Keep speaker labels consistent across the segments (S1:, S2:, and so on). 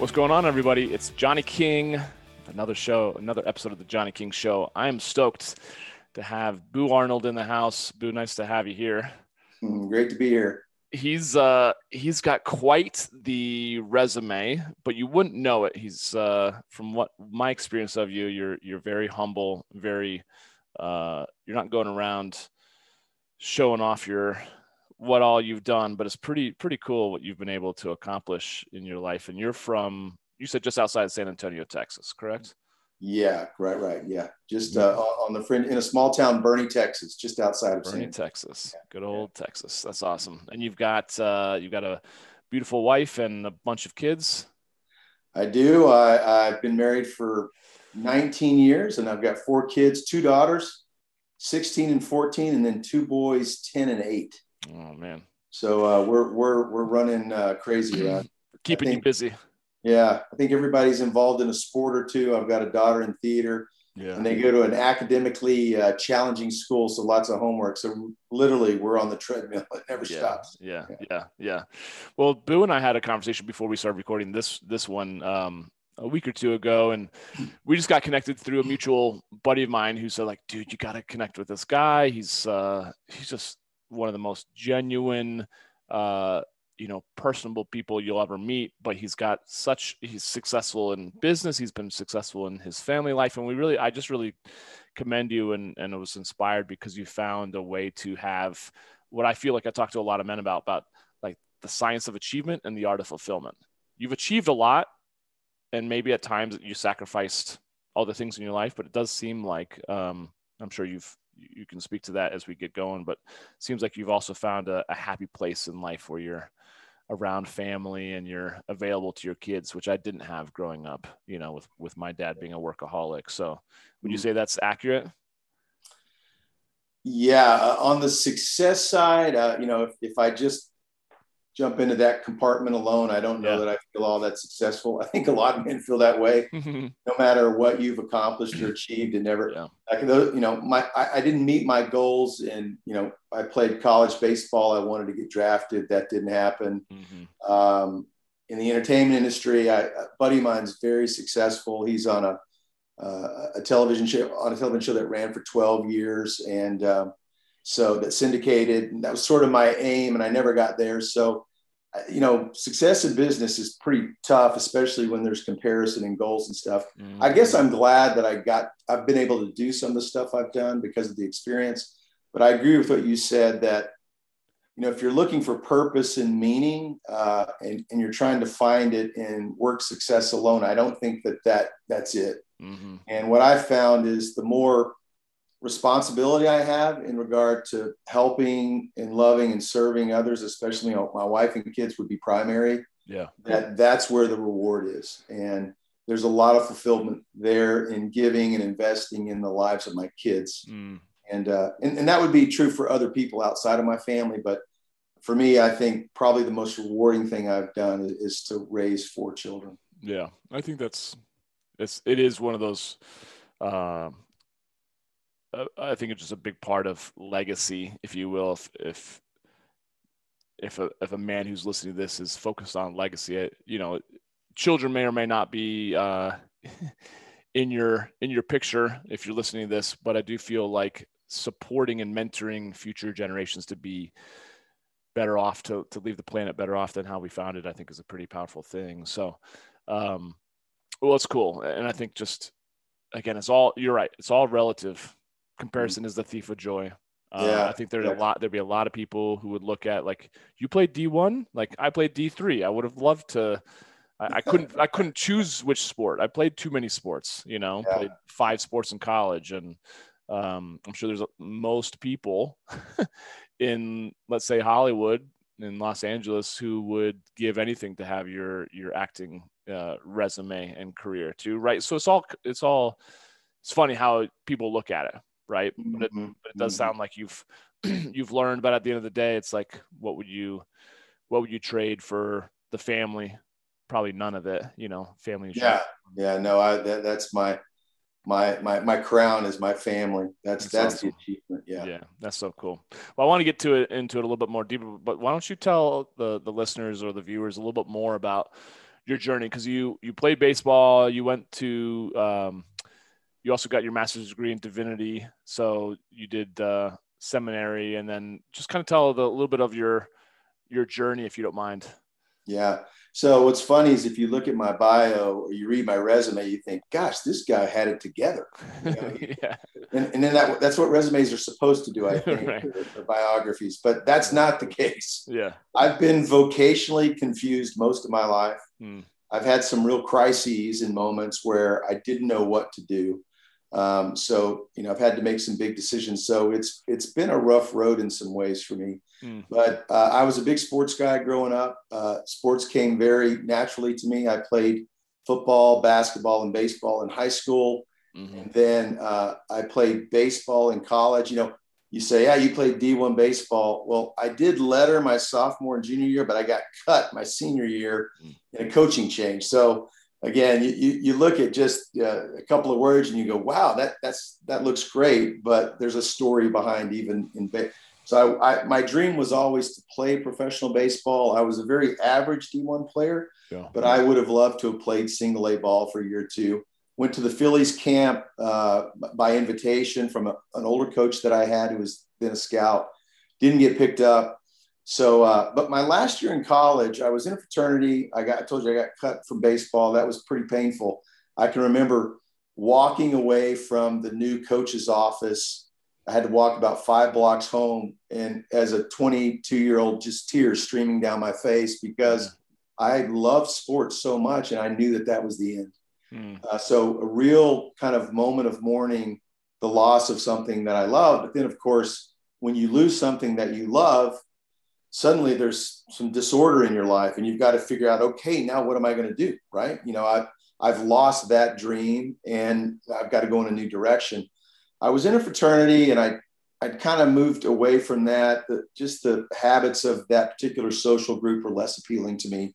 S1: What's going on, everybody? It's Johnny King, another show, another episode of the Johnny King Show. I am stoked to have Boo Arnold in the house. Boo, nice to have you here.
S2: Mm, great to be here.
S1: He's uh he's got quite the resume, but you wouldn't know it. He's uh from what my experience of you, you're you're very humble, very uh you're not going around showing off your what all you've done, but it's pretty pretty cool what you've been able to accomplish in your life. And you're from you said just outside San Antonio, Texas, correct?
S2: Yeah, right, right. Yeah, just uh, on the fringe in a small town, Boerne, Texas, just outside of
S1: Boerne, Texas. Good old yeah. Texas. That's awesome. And you've got uh, you've got a beautiful wife and a bunch of kids.
S2: I do. I, I've been married for 19 years, and I've got four kids, two daughters, 16 and 14, and then two boys, 10 and 8.
S1: Oh man.
S2: So uh, we're we're we're running uh, crazy around.
S1: Keeping think, you busy.
S2: Yeah, I think everybody's involved in a sport or two. I've got a daughter in theater. Yeah. And they go to an academically uh, challenging school, so lots of homework. So literally, we're on the treadmill; it never
S1: yeah,
S2: stops.
S1: Yeah, yeah, yeah, yeah. Well, Boo and I had a conversation before we started recording this this one um, a week or two ago, and we just got connected through a mutual buddy of mine who said, "Like, dude, you got to connect with this guy. He's uh, he's just one of the most genuine, uh, you know, personable people you'll ever meet. But he's got such he's successful in business. He's been successful in his family life, and we really, I just really commend you and and it was inspired because you found a way to have what I feel like I talk to a lot of men about about like the science of achievement and the art of fulfillment. You've achieved a lot, and maybe at times you sacrificed all the things in your life, but it does seem like um, I'm sure you've you can speak to that as we get going. But seems like you've also found a, a happy place in life where you're around family and you're available to your kids, which I didn't have growing up. You know, with with my dad being a workaholic. So, would you mm. say that's accurate?
S2: Yeah, uh, on the success side, uh, you know, if, if I just jump into that compartment alone. I don't know yeah. that I feel all that successful. I think a lot of men feel that way. no matter what you've accomplished or achieved, and never, yeah. like you know, my I, I, didn't meet my goals, and you know, I played college baseball. I wanted to get drafted. That didn't happen. Mm-hmm. Um, in the entertainment industry, I, a buddy of mine's very successful. He's on a uh, a television show on a television show that ran for 12 years, and um, so that syndicated. And that was sort of my aim, and I never got there. So, you know, success in business is pretty tough, especially when there's comparison and goals and stuff. Mm-hmm. I guess I'm glad that I got, I've been able to do some of the stuff I've done because of the experience. But I agree with what you said that, you know, if you're looking for purpose and meaning, uh, and, and you're trying to find it in work success alone, I don't think that that that's it. Mm-hmm. And what I found is the more responsibility I have in regard to helping and loving and serving others, especially you know, my wife and kids would be primary.
S1: Yeah.
S2: That that's where the reward is. And there's a lot of fulfillment there in giving and investing in the lives of my kids. Mm. And, uh, and, and that would be true for other people outside of my family. But for me, I think probably the most rewarding thing I've done is, is to raise four children.
S1: Yeah. I think that's, it's, it is one of those, um, uh, I think it's just a big part of legacy, if you will. If if if a if a man who's listening to this is focused on legacy, you know, children may or may not be uh, in your in your picture if you're listening to this, but I do feel like supporting and mentoring future generations to be better off to to leave the planet better off than how we found it. I think is a pretty powerful thing. So, um, well, it's cool, and I think just again, it's all you're right. It's all relative comparison is the thief of joy. Uh, yeah, I think there's yeah. a lot. There'd be a lot of people who would look at like you played D1, like I played D3. I would have loved to. I, I couldn't. I couldn't choose which sport. I played too many sports. You know, yeah. played five sports in college, and um, I'm sure there's a, most people in, let's say, Hollywood in Los Angeles who would give anything to have your your acting uh, resume and career too, right? So it's all it's all it's funny how people look at it, right? Mm-hmm. But, it, but, it, does mm-hmm. sound like you've you've learned, but at the end of the day, it's like what would you what would you trade for the family? Probably none of it, you know, family.
S2: Yeah, yeah, no, I that, that's my my my my crown is my family. That's that's, that's awesome. the achievement. Yeah.
S1: Yeah, that's so cool. Well, I want to get to it into it a little bit more deeper, but why don't you tell the the listeners or the viewers a little bit more about your journey because you you played baseball, you went to um, you also got your master's degree in divinity, so you did uh, seminary, and then just kind of tell the, a little bit of your your journey if you don't mind.
S2: Yeah. So what's funny is if you look at my bio or you read my resume, you think, "Gosh, this guy had it together." You know? yeah. And, and then that that's what resumes are supposed to do, I think, right. or, or biographies. But that's not the case.
S1: Yeah.
S2: I've been vocationally confused most of my life. Hmm. I've had some real crises and moments where I didn't know what to do. Um, so you know, I've had to make some big decisions. So it's it's been a rough road in some ways for me. Mm. But uh, I was a big sports guy growing up. Uh, sports came very naturally to me. I played football, basketball, and baseball in high school, mm-hmm. and then uh, I played baseball in college. You know, you say, yeah, you played D1 baseball. Well, I did letter my sophomore and junior year, but I got cut my senior year mm. in a coaching change. So again, you, you, look at just uh, a couple of words and you go, wow, that that's that looks great, but there's a story behind even in. Ba- so I, I, my dream was always to play professional baseball. I was a very average D1 player, yeah. but I would have loved to have played single A ball for a year or two. Went to the Phillies camp uh, by invitation from a, an older coach that I had who was then a scout. Didn't get picked up. So, uh, but my last year in college, I was in a fraternity. I got, I told you I got cut from baseball. That was pretty painful. I can remember walking away from the new coach's office. I had to walk about five blocks home, and as a 22 year old, just tears streaming down my face because I loved sports so much, and I knew that that was the end. Mm. Uh, so, a real kind of moment of mourning the loss of something that I love. But then, of course, when you lose something that you love, suddenly there's some disorder in your life and you've got to figure out okay now what am i going to do right? You know i've i've lost that dream and i've got to go in a new direction. I was in a fraternity and i i'd kind of moved away from that the, just the habits of that particular social group were less appealing to me.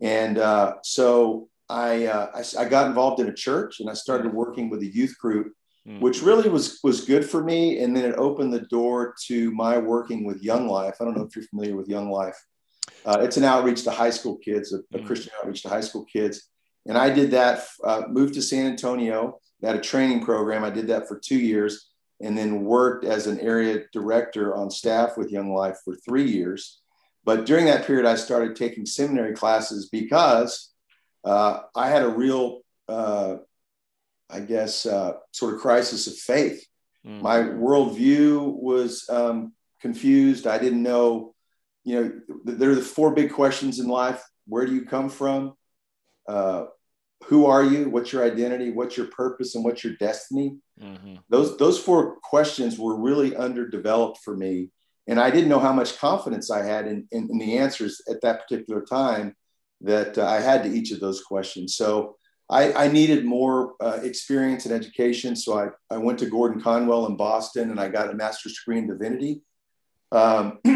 S2: And uh, so I, uh, I, I got involved in a church and i started working with a youth group mm. which really was was good for me. And then it opened the door to my working with Young Life. I don't know if you're familiar with Young Life. Uh, it's an outreach to high school kids, a, a mm. Christian outreach to high school kids. And I did that. Uh, moved to San Antonio. Had a training program. I did that for two years, and then worked as an area director on staff with Young Life for three years. But during that period, I started taking seminary classes because uh, I had a real uh, I guess, uh, sort of crisis of faith. Mm. My worldview was um, confused. I didn't know, you know, there are the four big questions in life where do you come from? Uh, who are you? What's your identity? What's your purpose? And what's your destiny? Mm-hmm. Those, those four questions were really underdeveloped for me. And I didn't know how much confidence I had in, in, in the answers at that particular time that uh, I had to each of those questions. So I, I needed more uh, experience and education. So I, I went to Gordon Conwell in Boston and I got a master's degree in divinity. Um,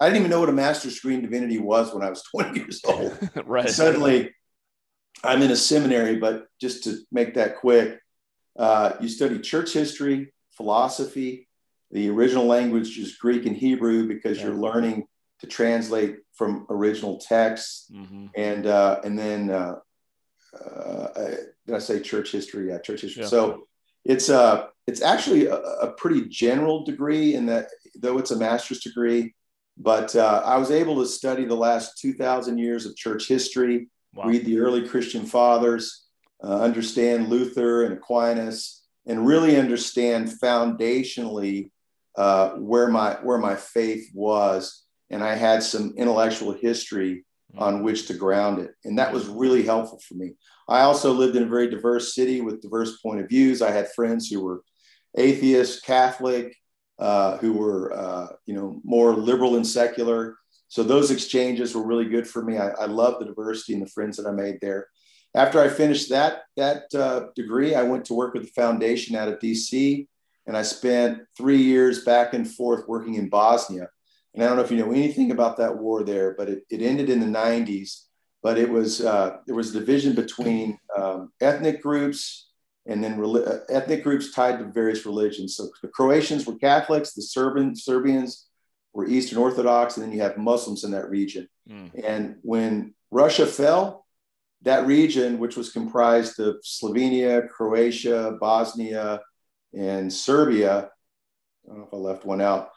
S2: I didn't even know what a master's degree in divinity was when I was 20 years old. right. suddenly I'm in a seminary, but just to make that quick, uh, you study church history, philosophy. The original language is Greek and Hebrew because yeah. you're learning to translate from original texts, mm-hmm. and uh, and then uh, uh, did I say church history? Yeah, church history. Yeah. So it's uh, it's actually a, a, pretty general degree in that, though it's a master's degree. But uh, I was able to study the last 2,000 years of church history, wow. read the early Christian fathers, uh, understand Luther and Aquinas, and really understand foundationally uh, where my where my faith was. And I had some intellectual history on which to ground it. And that was really helpful for me. I also lived in a very diverse city with diverse point of views. I had friends who were atheist, Catholic, uh, who were, uh, you know, more liberal and secular. so those exchanges were really good for me. I, I love the diversity and the friends that I made there. After I finished that that uh, degree, I went to work with the foundation out of DC, and I spent three years back and forth working in Bosnia. And I don't know if you know anything about that war there, but it, it ended in the 90s. But it was uh, there was a division between um, ethnic groups and then uh, ethnic groups tied to various religions. So the Croatians were Catholics, the Serbian Serbians were Eastern Orthodox, and then you have Muslims in that region. Mm. And when Russia fell, that region, which was comprised of Slovenia, Croatia, Bosnia, and Serbia, I don't know if I left one out,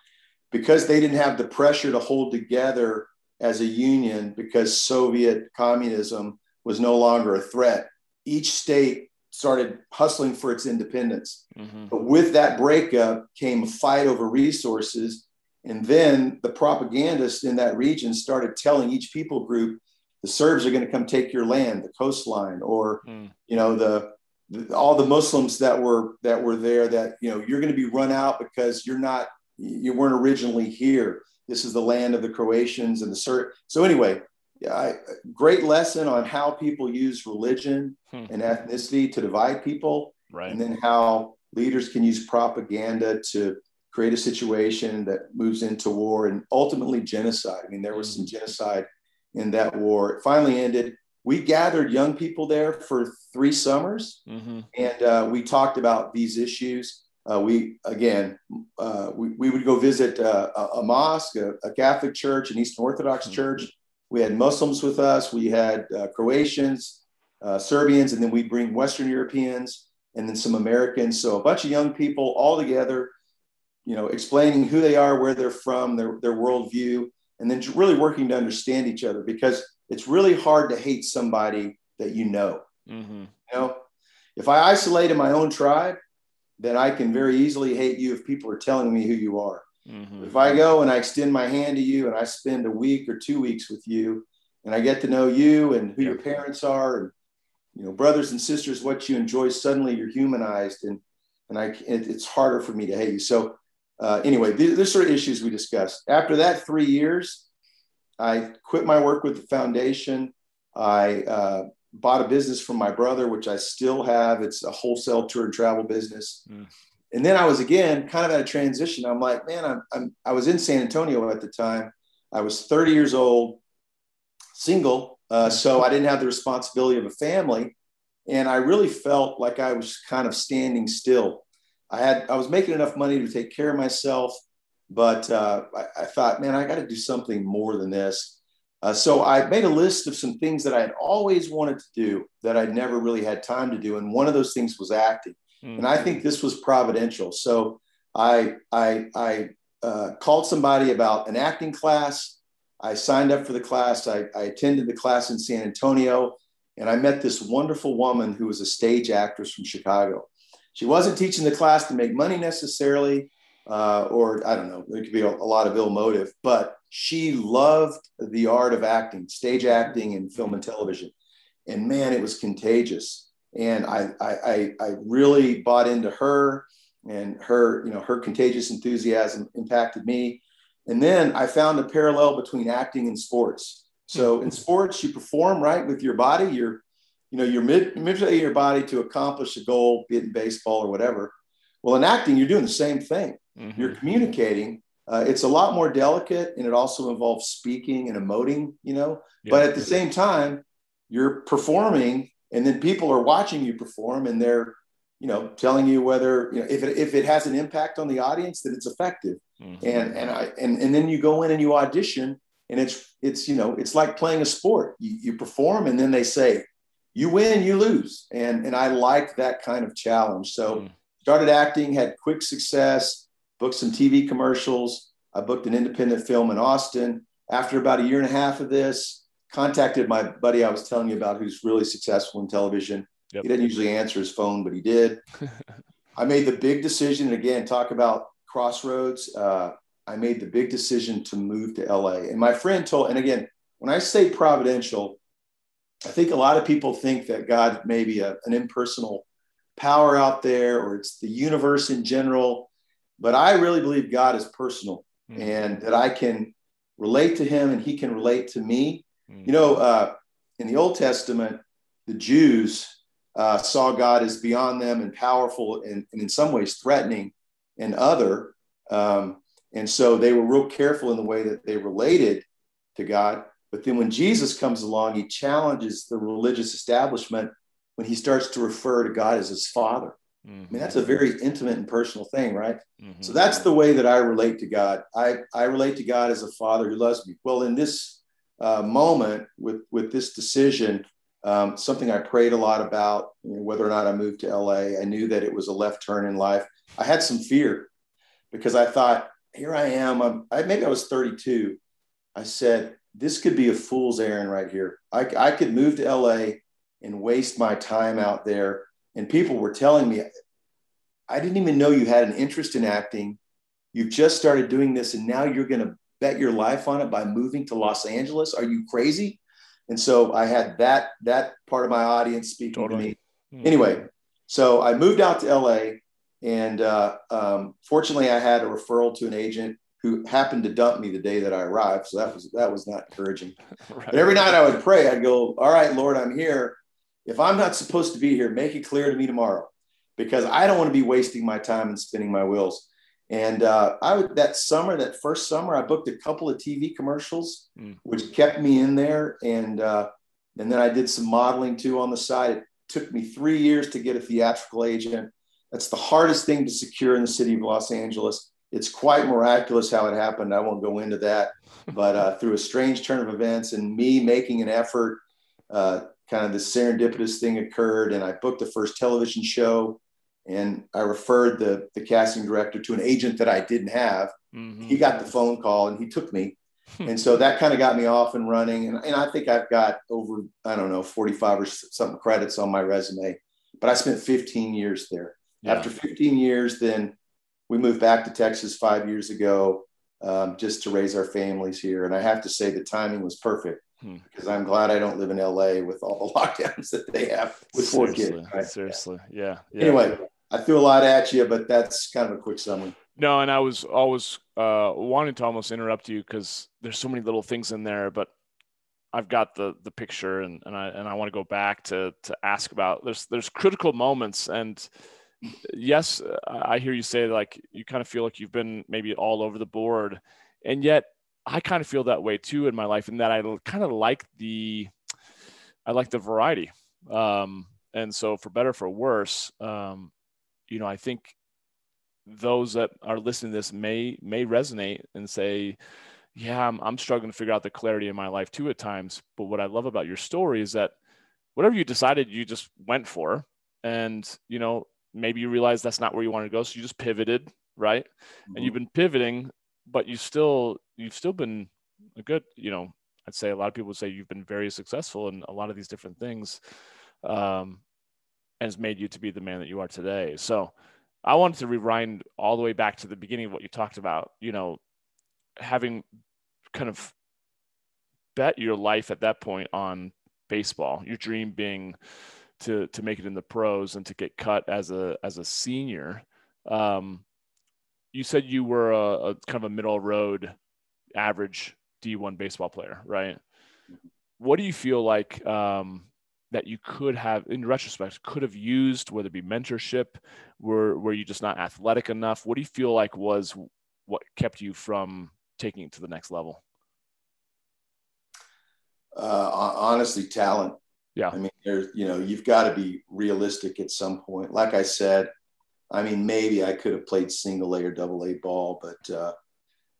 S2: because they didn't have the pressure to hold together as a union because Soviet communism was no longer a threat. Each state started hustling for its independence. Mm-hmm. But with that breakup came a fight over resources. And then the propagandists in that region started telling each people group, the Serbs are going to come take your land, the coastline, or mm. you know the, the, all the Muslims that were that were there. That you know you're going to be run out because you're not you weren't originally here. This is the land of the Croatians and the Serb. So anyway, yeah, I, great lesson on how people use religion hmm. and ethnicity to divide people,
S1: right.
S2: and then how leaders can use propaganda to create a situation that moves into war and ultimately genocide. I mean, there was hmm. some genocide in that war. It finally ended. We gathered young people there for three summers, mm-hmm. and uh, we talked about these issues. Uh, we again, uh, we, we would go visit uh, a, a, mosque, a, a, Catholic church, an Eastern Orthodox mm-hmm. church we had Muslims with us, we had uh, Croatians, uh, Serbians, and then we bring Western Europeans and then some Americans. So a bunch of young people all together, you know, explaining who they are, where they're from, their, their worldview, and then really working to understand each other because it's really hard to hate somebody that you know. Mm-hmm. You know, if I isolate in my own tribe, then I can very easily hate you if people are telling me who you are. Mm-hmm. If I go and I extend my hand to you and I spend a week or two weeks with you and I get to know you and who your parents are and you know brothers and sisters what you enjoy suddenly you're humanized and and I it, it's harder for me to hate you. So uh, anyway, these, sort of issues we discussed. After that three years, I quit my work with the foundation. I uh, bought a business from my brother, which I still have. It's a wholesale tour and travel business. Mm and then I was again kind of at a transition. I'm like, man, I'm, I'm I was in San Antonio at the time. I was 30 years old, single, uh, so I didn't have the responsibility of a family, and I really felt like I was kind of standing still. I had I was making enough money to take care of myself, but uh, I, I, thought, man, I got to do something more than this. Uh, so I made a list of some things that I had always wanted to do that I'd never really had time to do, and one of those things was acting. Mm-hmm. And I think this was providential. So I, I, I uh, called somebody about an acting class. I signed up for the class. I, I attended the class in San Antonio, and I met this wonderful woman who was a stage actress from Chicago. She wasn't teaching the class to make money necessarily, uh, or I don't know, it could be a, a, lot of ill motive, but she loved the art of acting, stage acting, and film and television. And man, it was contagious and I, I, I really bought into her and her, you know, her contagious enthusiasm impacted me. And then I found a parallel between acting and sports. So in sports, you perform right with your body. You're, you know, you're mid, manipulating your body to accomplish a goal, be it in baseball or whatever. Well, in acting, you're doing the same thing. Mm-hmm. You're communicating. Uh, it's a lot more delicate, and it also involves speaking and emoting. You know, yeah. but at the same time, you're performing and then people are watching you perform and they're you know telling you whether you know if it, if it has an impact on the audience that it's effective mm-hmm. and and i and, and then you go in and you audition and it's it's you know it's like playing a sport you, you perform and then they say you win you lose and and i like that kind of challenge so mm. Started acting had quick success booked some tv commercials i booked an independent film in austin after about a year and a half of this contacted my buddy I was telling you about who's really successful in television. Yep. He didn't usually answer his phone, but he did. I made the big decision, and again, talk about crossroads. Uh, I made the big decision to move to LA. And my friend told, and again, when I say providential, I think a lot of people think that God may be a, an impersonal power out there or it's the universe in general. But I really believe God is personal mm-hmm. and that I can relate to him and he can relate to me. Mm. You know, uh, in the Old Testament, the Jews uh, saw God as beyond them and powerful and, and in some ways threatening and other. Um, and so they were real careful in the way that they related to God. But then when Jesus comes along, he challenges the religious establishment when he starts to refer to God as his father. Mm-hmm. I mean, that's a very intimate and personal thing, right? Mm-hmm. So that's the way that I relate to God. I, I relate to God as a father who loves me. Well, in this uh, moment with, with this decision, um, something I prayed a lot about, you know, whether or not I moved to LA, I knew that it was a left turn in life. I had some fear because I thought, here I am. I'm, I, maybe I was 32. I said, this could be a fool's errand right here. I, I could move to LA and waste my time out there. And people were telling me, I didn't even know you had an interest in acting. You've just started doing this, and now you're going to bet your life on it by moving to Los Angeles. Are you crazy? And so I had that that part of my audience speaking totally. to me. Mm-hmm. Anyway, so I moved out to LA, and uh, um, fortunately, I had a referral to an agent who happened to dump me the day that I arrived. So that was that was not encouraging. right. But every night I would pray. I'd go, "All right, Lord, I'm here. If I'm not supposed to be here, make it clear to me tomorrow, because I don't want to be wasting my time and spinning my wheels." And uh, I would that summer, that first summer, I booked a couple of TV commercials, mm. which kept me in there. And uh, and then I did some modeling too on the side. It took me three years to get a theatrical agent. That's the hardest thing to secure in the city of Los Angeles. It's quite miraculous how it happened. I won't go into that, but uh, through a strange turn of events and me making an effort, uh, kind of this serendipitous thing occurred, and I booked the first television show. And I referred the, the casting director to an agent that I didn't have. Mm-hmm. He got the phone call and he took me. and so that kind of got me off and running. And, and I think I've got over, I don't know, 45 or something credits on my resume. But I spent 15 years there. Yeah. After 15 years, then we moved back to Texas five years ago um, just to raise our families here. And I have to say the timing was perfect hmm. because I'm glad I don't live in LA with all the lockdowns that they have with four kids.
S1: Right? Seriously. Yeah.
S2: yeah. Anyway, I threw a lot at you, but that's kind of a quick summary.
S1: No, and I was always uh, wanting to almost interrupt you because there's so many little things in there, but I've got the the picture and, and I and I want to go back to to ask about there's there's critical moments and yes, I hear you say like you kind of feel like you've been maybe all over the board, and yet I kind of feel that way too in my life, in that I kind of like the I like the variety. Um, and so for better for worse, um, you know, I think those that are listening to this may may resonate and say, yeah, I'm, I'm struggling to figure out the clarity in my life too at times. But what I love about your story is that whatever you decided, you just went for, and you know, maybe you realize that's not where you want to go, so you just pivoted, right? Mm-hmm. And you've been pivoting, but you still you've still been a good, you know, I'd say a lot of people would say you've been very successful in a lot of these different things. Um, has made you to be the man that you are today. So I wanted to rewind all the way back to the beginning of what you talked about, you know, having kind of bet your life at that point on baseball, your dream being to to make it in the pros and to get cut as a as a senior. Um, you said you were a, a kind of a middle road average D1 baseball player, right? What do you feel like um, that you could have, in retrospect, could have used, whether it be mentorship, were were you just not athletic enough? What do you feel like was what kept you from taking it to the next level?
S2: Uh, honestly, talent.
S1: Yeah.
S2: I mean, there's, you know, you've got to be realistic at some point. Like I said, I mean, maybe I could have played single A or double A ball, but, uh,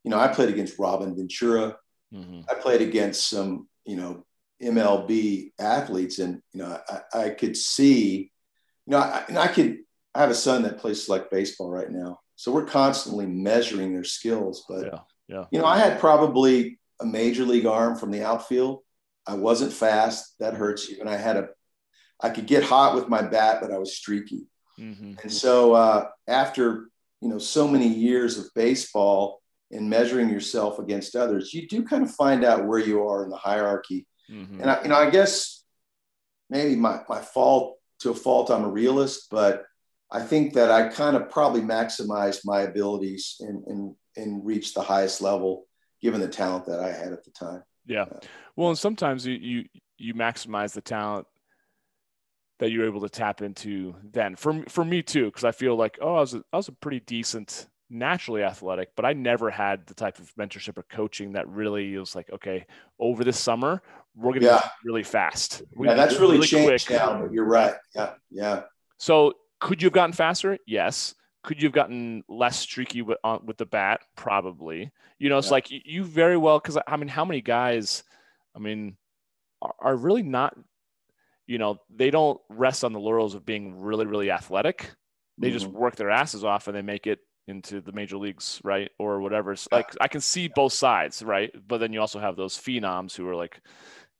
S2: you know, I played against Robin Ventura. Mm-hmm. I played against some, you know, MLB athletes, and you know, I, I could see, you know, I, and I could. I have a son that plays select baseball right now, so we're constantly measuring their skills. But
S1: yeah, yeah.
S2: you know, I had probably a major league arm from the outfield. I wasn't fast. That hurts you. And I had a, I could get hot with my bat, but I was streaky. Mm-hmm. And so uh, after you know so many years of baseball and measuring yourself against others, you do kind of find out where you are in the hierarchy Mm-hmm. And I, you know, I guess maybe my, my fault to a fault, I'm a realist, but I think that I kind of probably maximized my abilities and, and, and reached the highest level given the talent that I had at the time.
S1: Yeah. Well, and sometimes you you you maximize the talent that you're able to tap into then. For for me too, because I feel like oh, I was a, I was a pretty decent naturally athletic, but I never had the type of mentorship or coaching that really was like, okay, over this summer, we're going to yeah. really fast.
S2: yeah, that's really, really changed quick. now. You're right. Yeah, yeah.
S1: So could you have gotten faster? Yes. Could you have gotten less streaky with, uh, with the bat? Probably. You know, it's yeah. like you very well because I mean, how many guys? I mean, are, are really not. You know, they don't rest on the laurels of being really, really athletic. They mm-hmm. just work their asses off and they make it into the major leagues, right? Or whatever. It's like I can see both sides, right? But then you also have those phenoms who are like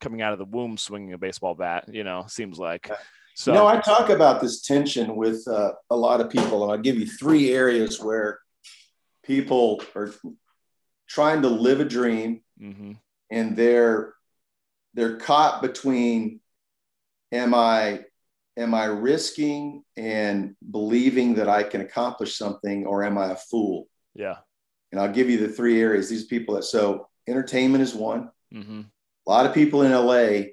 S1: coming out of the womb swinging a baseball bat, you know, seems like.
S2: So, you know, I talk about this tension with uh, a lot of people, and I'll give you three areas where people are trying to live a dream mm-hmm. and they're they're caught between am I am I risking and believing that I can accomplish something or am I a fool?
S1: Yeah.
S2: And I'll give you the three areas. These people that so entertainment is one. Mm-hmm. A lot of people in LA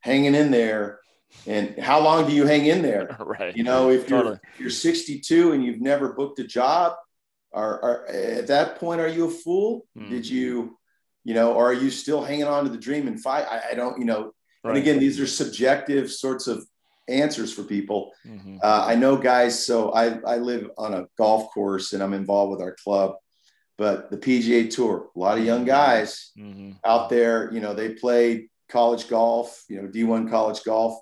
S2: hanging in there. And how long do you hang in there?
S1: right.
S2: You know, if you're if you're 62 and you've never booked a job, are, are at that point are you a fool? Mm-hmm. Did you, you know, or are you still hanging on to the dream and fight? I, I don't, you know. Right. And again, these are subjective sorts of answers for people. Mm-hmm. Uh, I know guys, so I, I live on a golf course and I'm involved with our club, but the PGA Tour, a lot of young guys mm-hmm. out there, you know, they played college golf, you know, D1 college golf.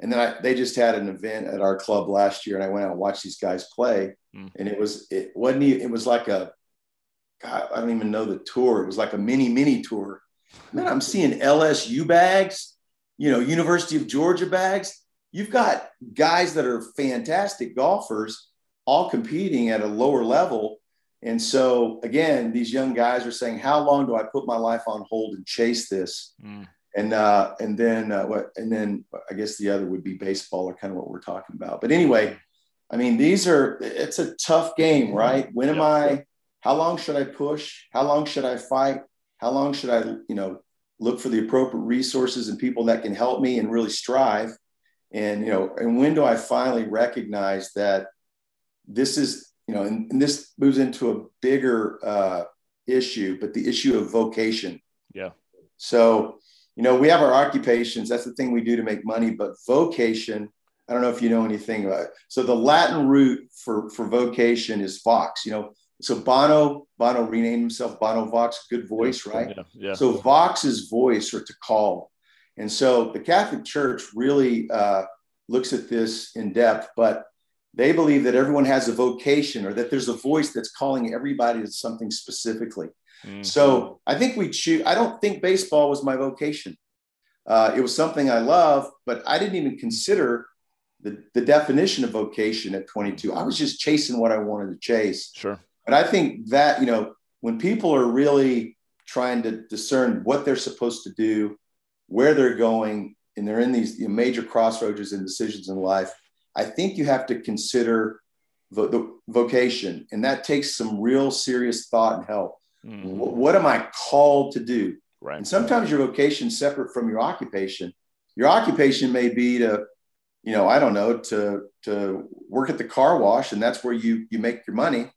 S2: And then I, they just had an event at our club last year, and I went out and watched these guys play. Mm-hmm. And it was, it wasn't, even, it was like a, God, I don't even know the tour. It was like a mini, mini tour. Man, I'm seeing LSU bags, you know, University of Georgia bags you've got guys that are fantastic golfers all competing at a lower level. And so, again, these young guys are saying, How long do I put my life on hold and chase this? Mm. And uh, and then uh, what? And then I guess the other would be baseball, or kind of what we're talking about. But anyway, I mean, these are it's a tough game, right? When am I? How long should I push? How long should I fight? How long should I, you know, look for the appropriate resources and people that can help me and really strive? and you know and when do i finally recognize that this is you know and, and this moves into a bigger uh, issue but the issue of vocation.
S1: Yeah.
S2: So you know we have our occupations. That's the thing we do to make money. But vocation i don't know if you know anything about it. So the latin root for for vocation is vox. You know so bono bono renamed himself bono vox good voice right
S1: yeah, yeah.
S2: so vox is voice or to call and so the Catholic Church really uh, looks at this in depth, but they believe that everyone has a vocation or that there's a voice that's calling everybody to something specifically. Mm-hmm. So I think we choose, I don't think baseball was my vocation. Uh, it was something I love, but I didn't even consider the, the definition of vocation at 22. I was just chasing what I wanted to chase.
S1: Sure.
S2: But I think that, you know, when people are really trying to discern what they're supposed to do, where they're going and they're in these you know, major crossroads and decisions in life, I think you have to consider vo- the vocation, and that takes some real serious thought and help. Mm-hmm. W- what am I called to do?
S1: Right.
S2: And sometimes your vocation is separate from your occupation. Your occupation may be to, you know, I don't know, to to work at the car wash, and that's where you you make your money.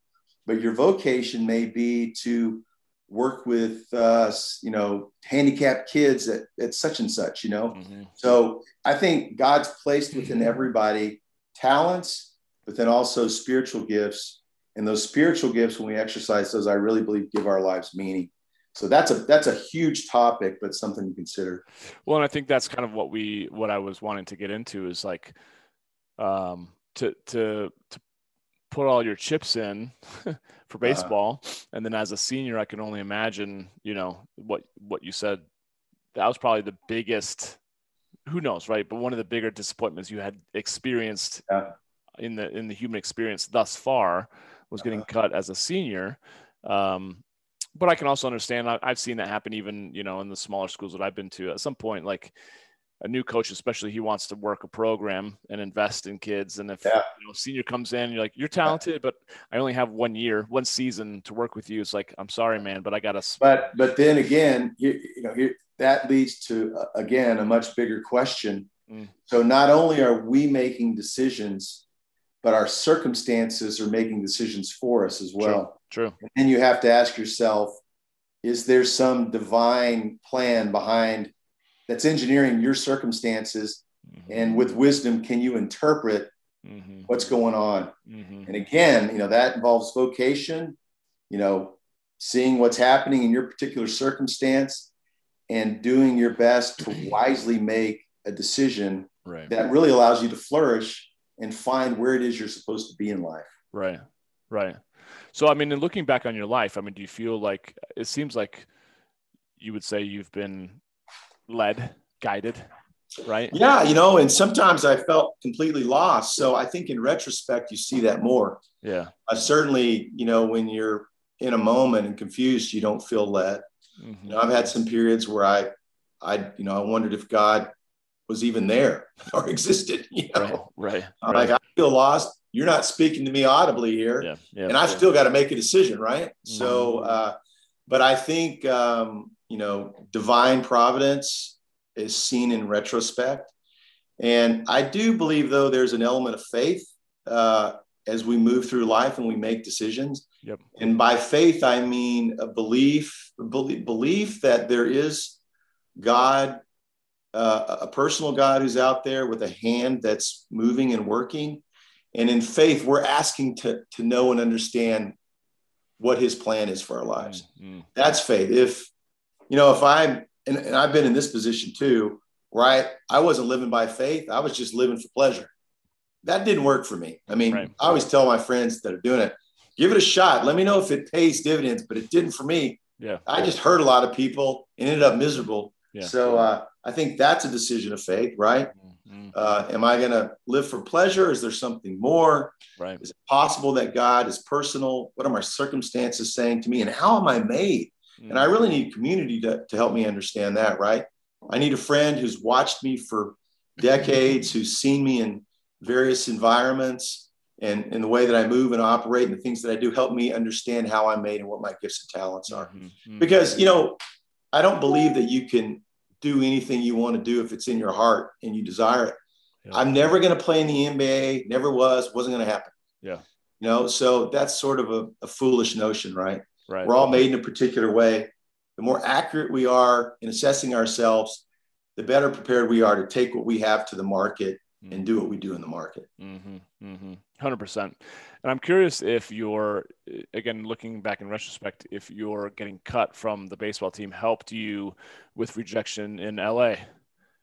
S2: But your vocation may be to work with uh, you know handicapped kids at, at such and such you know mm-hmm. so i think god's placed within mm-hmm. everybody talents but then also spiritual gifts and those spiritual gifts when we exercise those i really believe give our lives meaning so that's a that's a huge topic but something to consider
S1: well and i think that's kind of what we what i was wanting to get into is like um to to to put all your chips in for uh-huh. baseball. Uh-huh. And then as a senior, I can only imagine, you know, what what you said. That was probably the biggest. Who knows, right? But one of the bigger disappointments you had experienced yeah. in the in the human experience thus far was getting uh-huh. cut as a senior. Um, but I can also understand. I, I've seen that happen even, you know, in the smaller schools that I've been to. At some point, like a new coach, especially he wants to work a program and invest in kids. And if yeah. you know, senior comes in, you're like, you're talented, but I only have one year, one season to work with you. It's like, I'm sorry, man, but I got to.
S2: But but then again, you, you know, here, that leads to uh, again a much bigger question. Mm. So not only are we making decisions, but our circumstances are making decisions for us as well.
S1: True. True.
S2: And you have to ask yourself, is there some divine plan behind that's engineering your circumstances mm-hmm. and with wisdom can you interpret mm-hmm. what's going on mm-hmm. and again you know that involves vocation you know seeing what's happening in your particular circumstance and doing your best to wisely make a decision right. that really allows you to flourish and find where it is you're supposed to be in life
S1: right right so i mean in looking back on your life i mean do you feel like it seems like you would say you've been led, guided, right?
S2: Yeah, you know, and sometimes I felt completely lost. So I think in retrospect, you see that more.
S1: Yeah.
S2: Uh, certainly, you know, when you're in a moment and confused, you don't feel led. Mm-hmm. You know, I've had some periods where I, I, you know, I wondered if God was even there or existed. You
S1: know, right? right,
S2: right. Like I feel lost. You're not speaking to me audibly here, yeah, yeah, and I've yeah. still got to make a decision, right? Mm-hmm. So, uh, but I think um, you know, divine providence is seen in retrospect. And I do believe, though, there's an element of faith uh, as we move through life and we make decisions.
S1: Yep.
S2: And by faith, I mean a belief, belief that there is God, uh, a personal God who's out there with a hand that's moving and working. And in faith, we're asking to, to know and understand what his plan is for our lives. Mm-hmm. That's faith. If you know, if I'm, and, and I've been in this position too, right? I wasn't living by faith. I was just living for pleasure. That didn't work for me. I mean, right. I always tell my friends that are doing it, give it a shot. Let me know if it pays dividends, but it didn't for me.
S1: Yeah.
S2: I just hurt a lot of people and ended up miserable. Yeah. So uh, I think that's a decision of faith, right? Mm-hmm. Uh, am I going to live for pleasure? Is there something more?
S1: Right.
S2: Is it possible that God is personal? What are my circumstances saying to me? And how am I made? And I really need community to, to help me understand that, right? I need a friend who's watched me for decades, who's seen me in various environments and, and the way that I move and operate and the things that I do help me understand how I'm made and what my gifts and talents are. Mm-hmm. mm-hmm. Because, you know, I don't believe that you can do anything you want to do if it's in your heart and you desire it. Yeah. I'm never going to play in the NBA, never was, wasn't going to happen.
S1: Yeah.
S2: You know, so that's sort of a, a foolish notion, right?
S1: Right.
S2: We're all made in a particular way. The more accurate we are in assessing ourselves, the better prepared we are to take what we have to the market mm-hmm. and do what we do in the market.
S1: Mm-hmm. Mm-hmm. 100%. And I'm curious if you're, again, looking back in retrospect, if you're getting cut from the baseball team helped you with rejection in LA,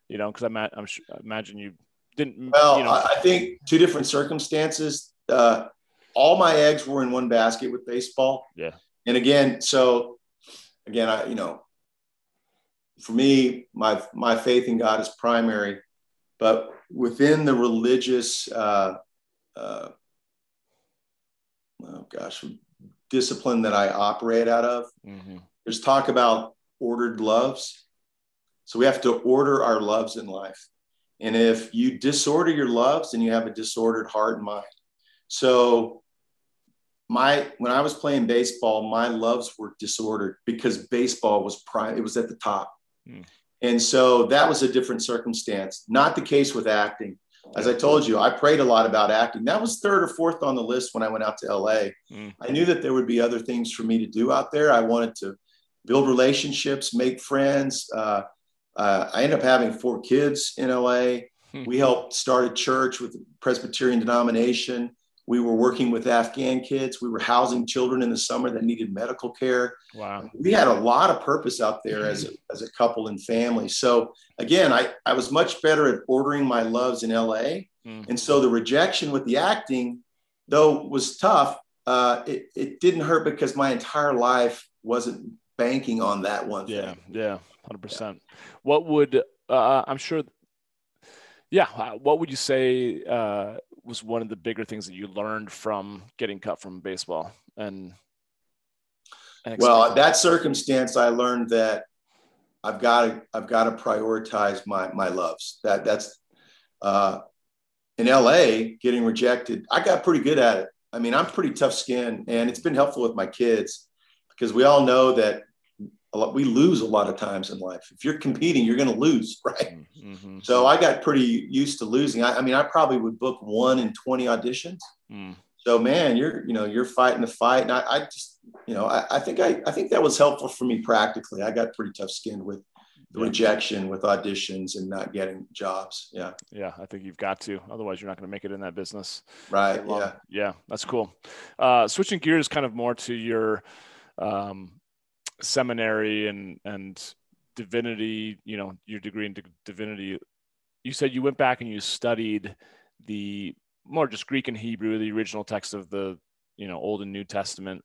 S1: you know, because I'm, I'm sure, I imagine you didn't.
S2: Well,
S1: you know.
S2: I think two different circumstances. Uh, all my eggs were in one basket with baseball.
S1: Yeah
S2: and again, so again, I, you know, for me, my, my faith in God is primary, but within the religious, uh, uh, oh gosh, discipline that I operate out of, mm-hmm. there's talk about ordered loves. So we have to order our loves in life. And if you disorder your loves, then you have a disordered heart and mind. So my when I was playing baseball, my loves were disordered because baseball was prime. It was at the top, mm. and so that was a different circumstance. Not the case with acting. As I told you, I prayed a lot about acting. That was third or fourth on the list when I went out to LA. Mm. I knew that there would be other things for me to do out there. I wanted to build relationships, make friends. Uh, uh, I ended up having four kids in LA. Hmm. We helped start a church with the Presbyterian denomination. We were working with Afghan kids. We were housing children in the summer that needed medical care.
S1: Wow.
S2: We had a lot of purpose out there as a, as a couple and family. So again, I, I was much better at ordering my loves in LA. Mm. And so the rejection with the acting, though was tough, uh, it, it didn't hurt because my entire life wasn't banking on that one.
S1: Yeah. Thing. Yeah. 100%. Yeah. What would, uh, I'm sure, yeah. Uh, what would you say, uh, was one of the bigger things that you learned from getting cut from baseball and,
S2: and well that circumstance i learned that I've got to I've got to prioritize my my loves. That that's uh, in LA getting rejected. I got pretty good at it. I mean, I'm pretty tough skinned, and it's been helpful with my kids because we all know that a lot, we lose a lot of times in life. If you're competing, you're going to lose, right? Mm-hmm. So I got pretty used to losing. I, I, mean, I probably would book one in 20 auditions. Mm. So man, you're you know you're fighting the fight, and I, I just you know I, I, think I I think that was helpful for me practically. I got pretty tough skinned with the rejection, with auditions, and not getting jobs. Yeah,
S1: yeah, I think you've got to. Otherwise, you're not going to make it in that business.
S2: Right. Yeah.
S1: Yeah, that's cool. Uh, switching gears, kind of more to your um, seminary and and divinity. You know, your degree in divinity. You said you went back and you studied the more just Greek and Hebrew, the original text of the you know Old and New Testament.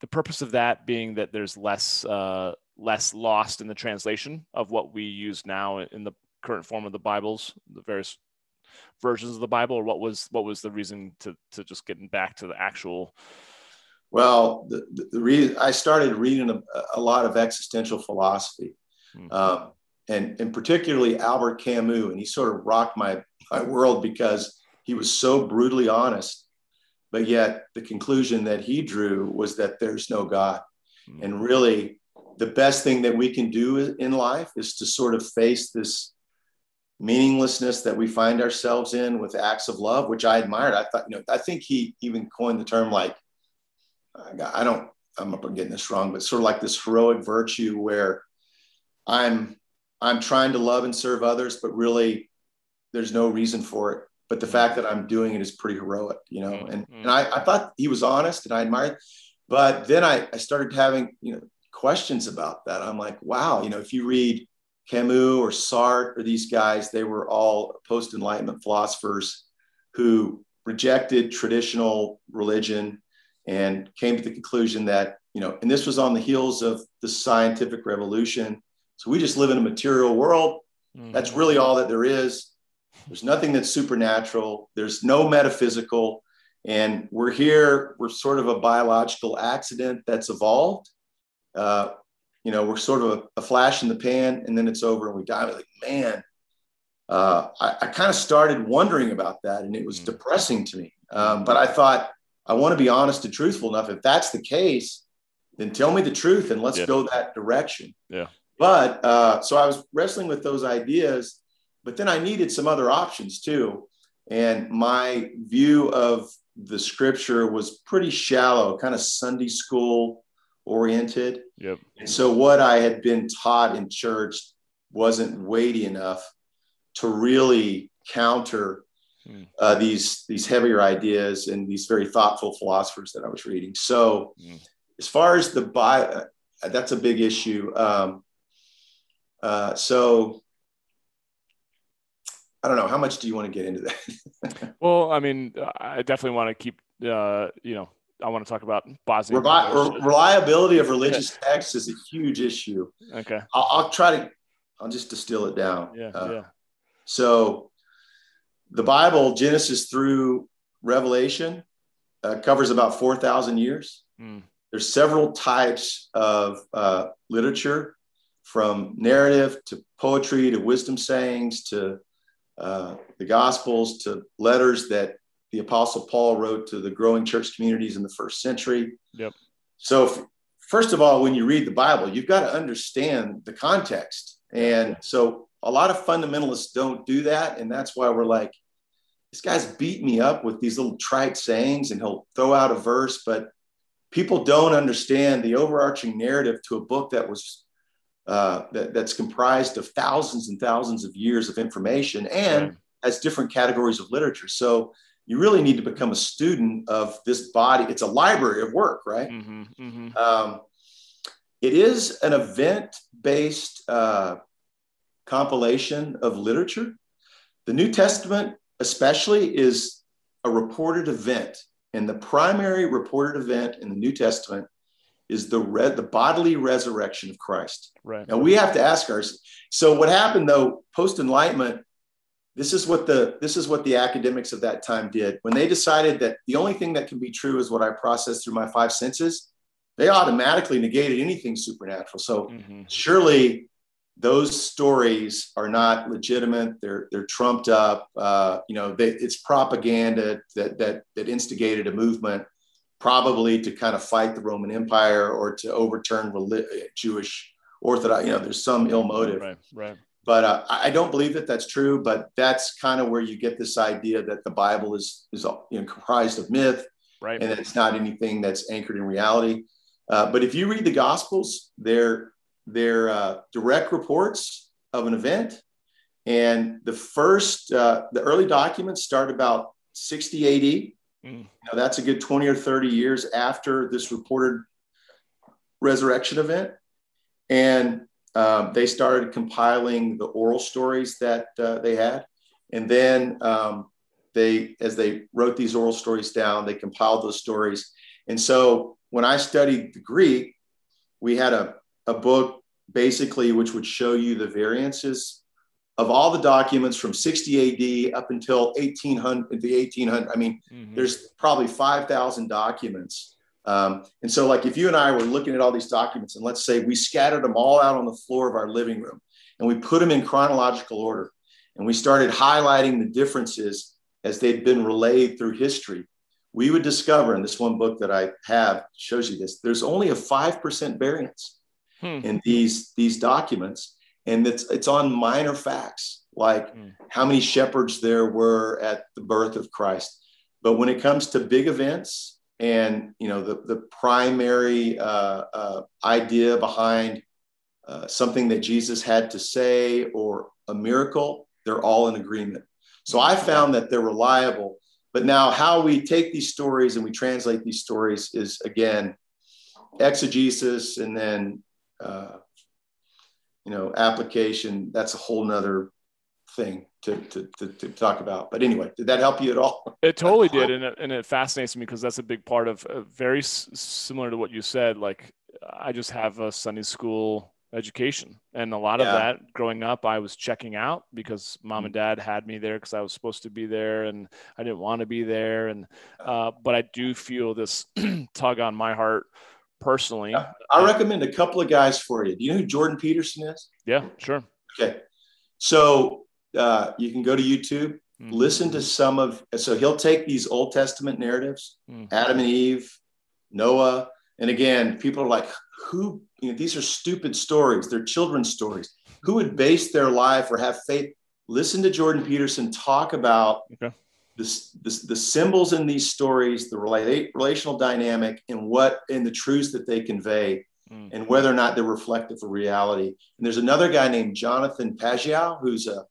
S1: The purpose of that being that there's less uh, less lost in the translation of what we use now in the current form of the Bibles, the various versions of the Bible, or what was what was the reason to to just getting back to the actual?
S2: Well, the, the, the reason I started reading a, a, lot of existential philosophy, mm-hmm. um, and and particularly Albert Camus, and he sort of rocked my my world because he was so brutally honest. But yet, the conclusion that he drew was that there's no God. Mm-hmm. And really, the best thing that we can do in life is to sort of face this meaninglessness that we find ourselves in with acts of love, which I admired. I thought, you know, I think he even coined the term like, I don't, I'm getting this wrong, but sort of like this heroic virtue where I'm, I'm trying to love and serve others, but really there's no reason for it. But the fact that I'm doing it is pretty heroic, you know. Mm-hmm. And and I, I thought he was honest and I admired. But then I, I started having, you know, questions about that. I'm like, wow, you know, if you read Camus or Sartre or these guys, they were all post Enlightenment philosophers who rejected traditional religion and came to the conclusion that, you know, and this was on the heels of the scientific revolution. So we just live in a material world. Mm-hmm. That's really all that there is. There's nothing that's supernatural. There's no metaphysical. And we're here, we're sort of a biological accident that's evolved. Uh, you know, we're sort of a, a, flash in the pan and then it's over and we die. Like, man, uh, I, I kind of started wondering about that and it was mm-hmm. depressing to me. Um, but I thought, I want to be honest and truthful enough. If that's the case, then tell me the truth and let's yeah. go that direction.
S1: Yeah.
S2: But uh, so I was wrestling with those ideas but then I needed some other options too. And my view of the scripture was pretty shallow, kind of Sunday school oriented.
S1: Yep.
S2: And so what I had been taught in church wasn't weighty enough to really counter hmm. uh, these these heavier ideas and these very thoughtful philosophers that I was reading. So, mm. as far as the Bible, uh, that's a big issue. Um, uh, so I don't know. How much do you want to get into
S1: that? well, I mean, I definitely want to keep, uh, you know, I want to talk about Bosnia. Revi-
S2: reliability of religious texts is a huge issue.
S1: Okay.
S2: I'll, I'll, try to, I'll just distill it down.
S1: Yeah. Uh, yeah.
S2: So the Bible, Genesis through Revelation, uh, covers about 4,000 years. Mm. There's several types of uh, literature from narrative to poetry to wisdom sayings to uh, the Gospels to letters that the Apostle Paul wrote to the growing church communities in the first century.
S1: Yep.
S2: So, f- first of all, when you read the Bible, you've got to understand the context. And so, a lot of fundamentalists don't do that. And that's why we're like, this guy's beat me up with these little trite sayings and he'll throw out a verse, but people don't understand the overarching narrative to a book that was uh, that, that's comprised of thousands and thousands of years of information and right. has different categories of literature. So you really need to become a student of this body. It's a library of work, right? Mm-hmm, mm-hmm. Um, it is an event based uh, compilation of literature. The New Testament, especially, is a reported event. And the primary reported event in the New Testament is the re- the bodily resurrection of Christ.
S1: Right.
S2: Now we have to ask ourselves. So what happened though, post enlightenment? This is what the this is what the academics of that time did when they decided that the only thing that can be true is what I process through my five senses. they automatically negated anything supernatural. So mm-hmm. surely those stories are not legitimate. They're they're trumped up. Uh, you know, they, it's propaganda that that that instigated a movement, probably to kind of fight the Roman Empire or to overturn Jewish Orthodox. You know, there's some ill motive.
S1: Right. Right.
S2: But uh, I don't believe that that's true. But that's kind of where you get this idea that the Bible is is you know, comprised of myth,
S1: right.
S2: and it's not anything that's anchored in reality. Uh, but if you read the Gospels, they're they're uh, direct reports of an event. And the first, uh, the early documents start about 60 AD. Mm. Now, that's a good 20 or 30 years after this reported resurrection event. And um, they started compiling the oral stories that uh, they had. And then um, they, as they wrote these oral stories down, they compiled those stories. And so when I studied the Greek, we had a a book basically which would show you the variances of all the documents from 60 AD up until 1800, the 1800. I mean, mm-hmm. there's probably 5,000 documents. Um, and so, like, if you and I were looking at all these documents, and let's say we scattered them all out on the floor of our living room and we put them in chronological order and we started highlighting the differences as they'd been relayed through history, we would discover, in this one book that I have shows you this, there's only a 5% variance hmm. in these these documents, and it's it's on minor facts like hmm. how many shepherds there were at the birth of Christ. But when it comes to big events and you know the the primary uh, uh, idea behind uh, something that Jesus had to say or a miracle, they're all in agreement. So I found that they're reliable. But now, how we take these stories and we translate these stories is again exegesis and then uh, you know, application, that's a whole nother thing to, to, to, to, talk about. But anyway, did that help you at all?
S1: It totally did. And it, and it fascinates me because that's a big part of uh, very s- similar to what you said. Like I just have a Sunday school education and a lot yeah. of that growing up i was checking out because mom and mm-hmm. dad had me there because i was supposed to be there and i didn't want to be there and uh, but i do feel this tug on my heart personally.
S2: I recommend a couple of guys for you. Do you know who Jordan Peterson is?
S1: Yeah, sure.
S2: Okay. So uh, you can go to YouTube, mm-hmm. listen to some of, so he'll take these Old Testament narratives, mm-hmm. Adam and Eve, Noah. And again, people are like, who, you know, these are stupid stories. They're children's stories. Who would base their life or have faith? Listen to Jordan Peterson talk about okay the, the, the symbols in these stories, the relational dynamic, and what and the truths that they convey, mm. and whether or not they're reflective of reality. And there's another guy named Jonathan Pageau, who's a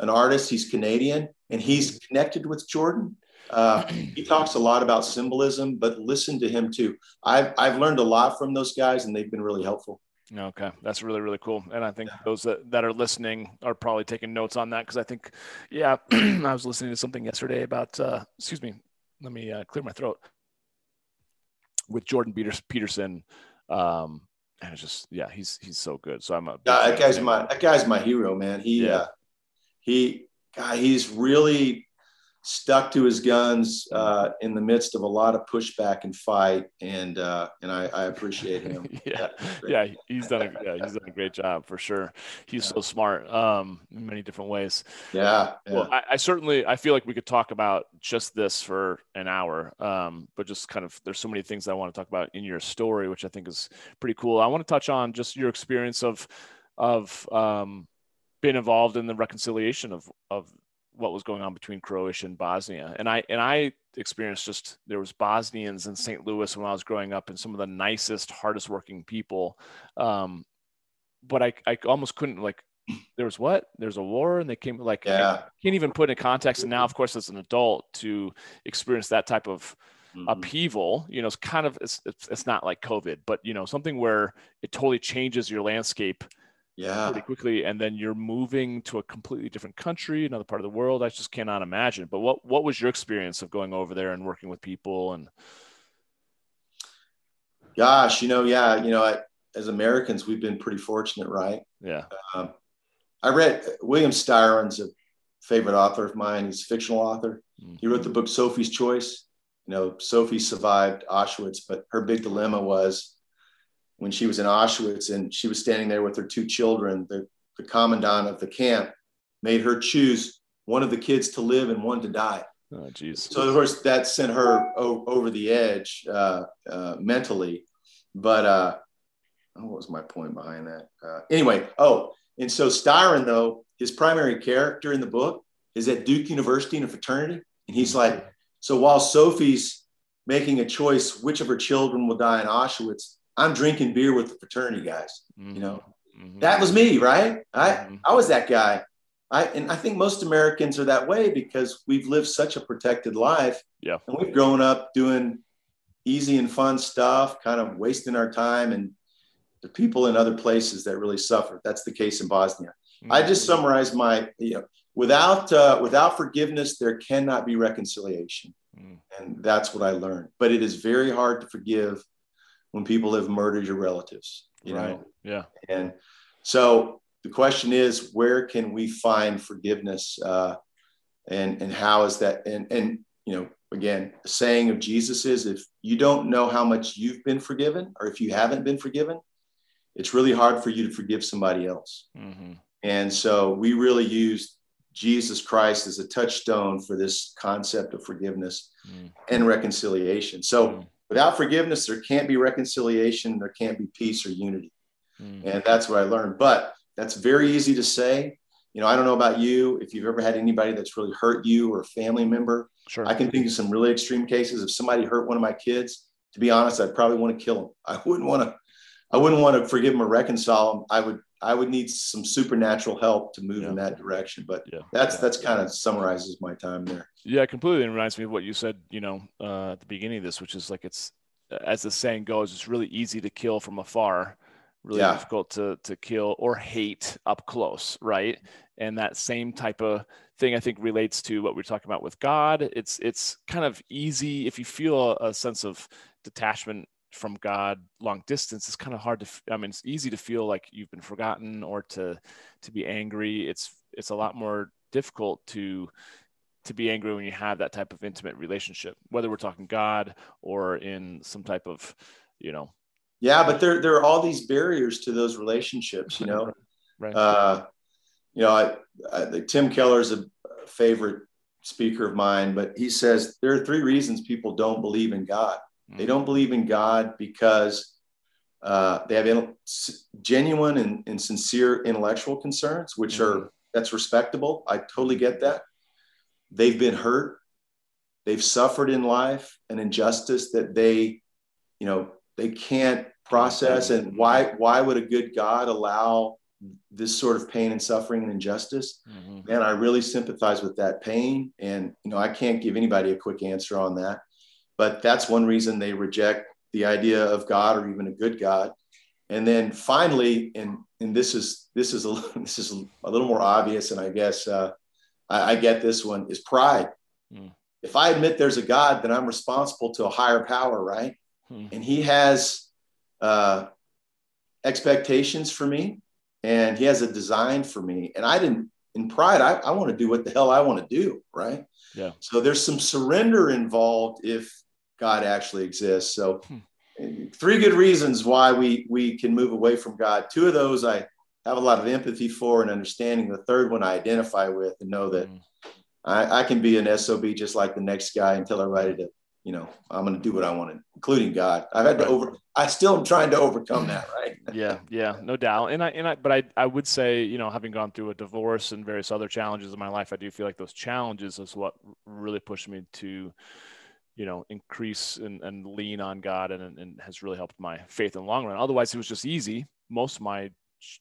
S2: an artist. He's Canadian, and he's connected with Jordan. Uh, he talks a lot about symbolism, but listen to him too. I've I've learned a lot from those guys, and they've been really helpful.
S1: Okay, that's really really cool, and I think those that, that are listening are probably taking notes on that because I think, yeah, I was listening to something yesterday about. Uh, excuse me, let me uh, clear my throat. With Jordan Peterson, um, and it's just yeah, he's he's so good. So I'm a
S2: yeah, that guy's my that guy's my hero, man. He yeah. uh, he, God, he's really stuck to his guns uh, in the midst of a lot of pushback and fight, and uh, and I, I, appreciate him.
S1: yeah, yeah, he's done a yeah he's done a great job for sure. He's yeah. so smart um, in many different ways.
S2: Yeah.
S1: yeah. Well, I, I, certainly I feel like we could talk about just this for an hour, um, but just kind of there's so many things I want to talk about in your story, which I think is pretty cool. I want to touch on just your experience of of um, being involved in the reconciliation of of what was going on between Croatia and Bosnia. And I and I experienced just there was Bosnians in St. Louis when I was growing up, and some of the nicest, hardest working people. Um, but I I almost couldn't like. There was what? There's a war, and they came like
S2: yeah.
S1: can't even put in context. And now, of course, as an adult, to experience that type of mm-hmm. upheaval, you know, it's kind of it's, it's it's not like COVID, but you know, something where it totally changes your landscape
S2: yeah.
S1: pretty quickly and then you're moving to a completely different country another part of the world. I just cannot imagine. But what what was your experience of going over there and working with people and
S2: gosh you know yeah you know I, as americans we've been pretty fortunate right?
S1: Yeah.
S2: Um, i read william styron's a favorite author of mine. He's a fictional author. Mm-hmm. he wrote the book sophie's choice. You know sophie survived auschwitz but her big dilemma was when she was in Auschwitz and she was standing there with her two children. The, the commandant of the camp made her choose one of the kids to live and one to die.
S1: Oh, geez.
S2: So of course that sent her o- over the edge uh, uh, mentally. But uh, oh, what was my point behind that? Uh, anyway, oh, and so Styron though his primary character in the book is at Duke University in a fraternity, and he's like, so while Sophie's making a choice which of her children will die in Auschwitz, I'm drinking beer with the fraternity guys. Mm-hmm. You know, mm-hmm. that was me, right? I mm-hmm. I was that guy. I and I think most Americans are that way because we've lived such a protected life.
S1: Yeah.
S2: And we've grown up doing easy and fun stuff, kind of wasting our time and the people in other places that really suffer. That's the case in Bosnia. Mm-hmm. I just summarized my, you know, without uh, without forgiveness, there cannot be reconciliation, mm. and that's what I learned. But it is very hard to forgive when people have murdered your relatives. You right. know,
S1: yeah.
S2: And so the question is, where can we find forgiveness, uh, and and how is that? And and you know, again, the saying of Jesus is, if you don't know how much you've been forgiven, or if you haven't been forgiven, it's really hard for you to forgive somebody else. Mm-hmm. And so we really use Jesus Christ as a touchstone for this concept of forgiveness mm. and reconciliation. So mm. Without forgiveness, there can't be reconciliation, there can't be peace or unity. Mm. And that's what I learned. But that's very easy to say. You know, I don't know about you, if you've ever had anybody that's really hurt you or a family member.
S1: Sure.
S2: I can think of some really extreme cases. If somebody hurt one of my kids, to be honest, I'd probably want to kill them. I wouldn't want to, I wouldn't want to forgive them or reconcile them. I would I would need some supernatural help to move yeah. in that direction. But yeah. that's that's kind of summarizes my time there.
S1: Yeah, completely. reminds me of what you said, you know, uh, at the beginning of this, which is like it's as the saying goes, it's really easy to kill from afar, really yeah. difficult to to kill or hate up close, right? And that same type of thing I think relates to what we're talking about with God. It's it's kind of easy if you feel a, a sense of detachment from God long distance, it's kind of hard to. I mean, it's easy to feel like you've been forgotten or to to be angry. It's it's a lot more difficult to to be angry when you have that type of intimate relationship, whether we're talking God or in some type of, you know.
S2: Yeah, but there there are all these barriers to those relationships. You know, right. Uh, you know, I, I, Tim Keller is a favorite speaker of mine, but he says there are three reasons people don't believe in God. They don't believe in God because uh, they have in, genuine and, and, sincere intellectual concerns, which mm-hmm. are that's respectable. I totally get that. They've been hurt. They've suffered in life an injustice that they, you know, they can't process. And why why would a good God allow this sort of pain and suffering and injustice? Mm-hmm. Man, I really sympathize with that pain. And you know, I can't give anybody a quick answer on that. But that's one reason they reject the idea of God or even a good God. And then finally, and and this is this is a this is a little more obvious, and I guess uh, I, I, get this one is pride. Mm. If I admit there's a God, then I'm responsible to a higher power, right? Mm. And He has uh, expectations for me, and He has a design for me. And I didn't in pride. I, I want to do what the hell I want to do, right?
S1: Yeah.
S2: So there's some surrender involved if God actually exists. So, hmm. three good reasons why we we can move away from God. Two of those I have a lot of empathy for and understanding. The third one I identify with and know that hmm. I, I, can be an SOB just like the next guy until I'm ready to, you know, I'm going to do what I want, to, including God. I've had to over. I still am trying to overcome that, right?
S1: yeah, yeah, no doubt. And I and I, but I I would say, you know, having gone through a divorce and various other challenges in my life, I do feel like those challenges is what really pushed me to you know, increase and, and lean on God and, and has really helped my faith in the long run. Otherwise, it was just easy. Most of my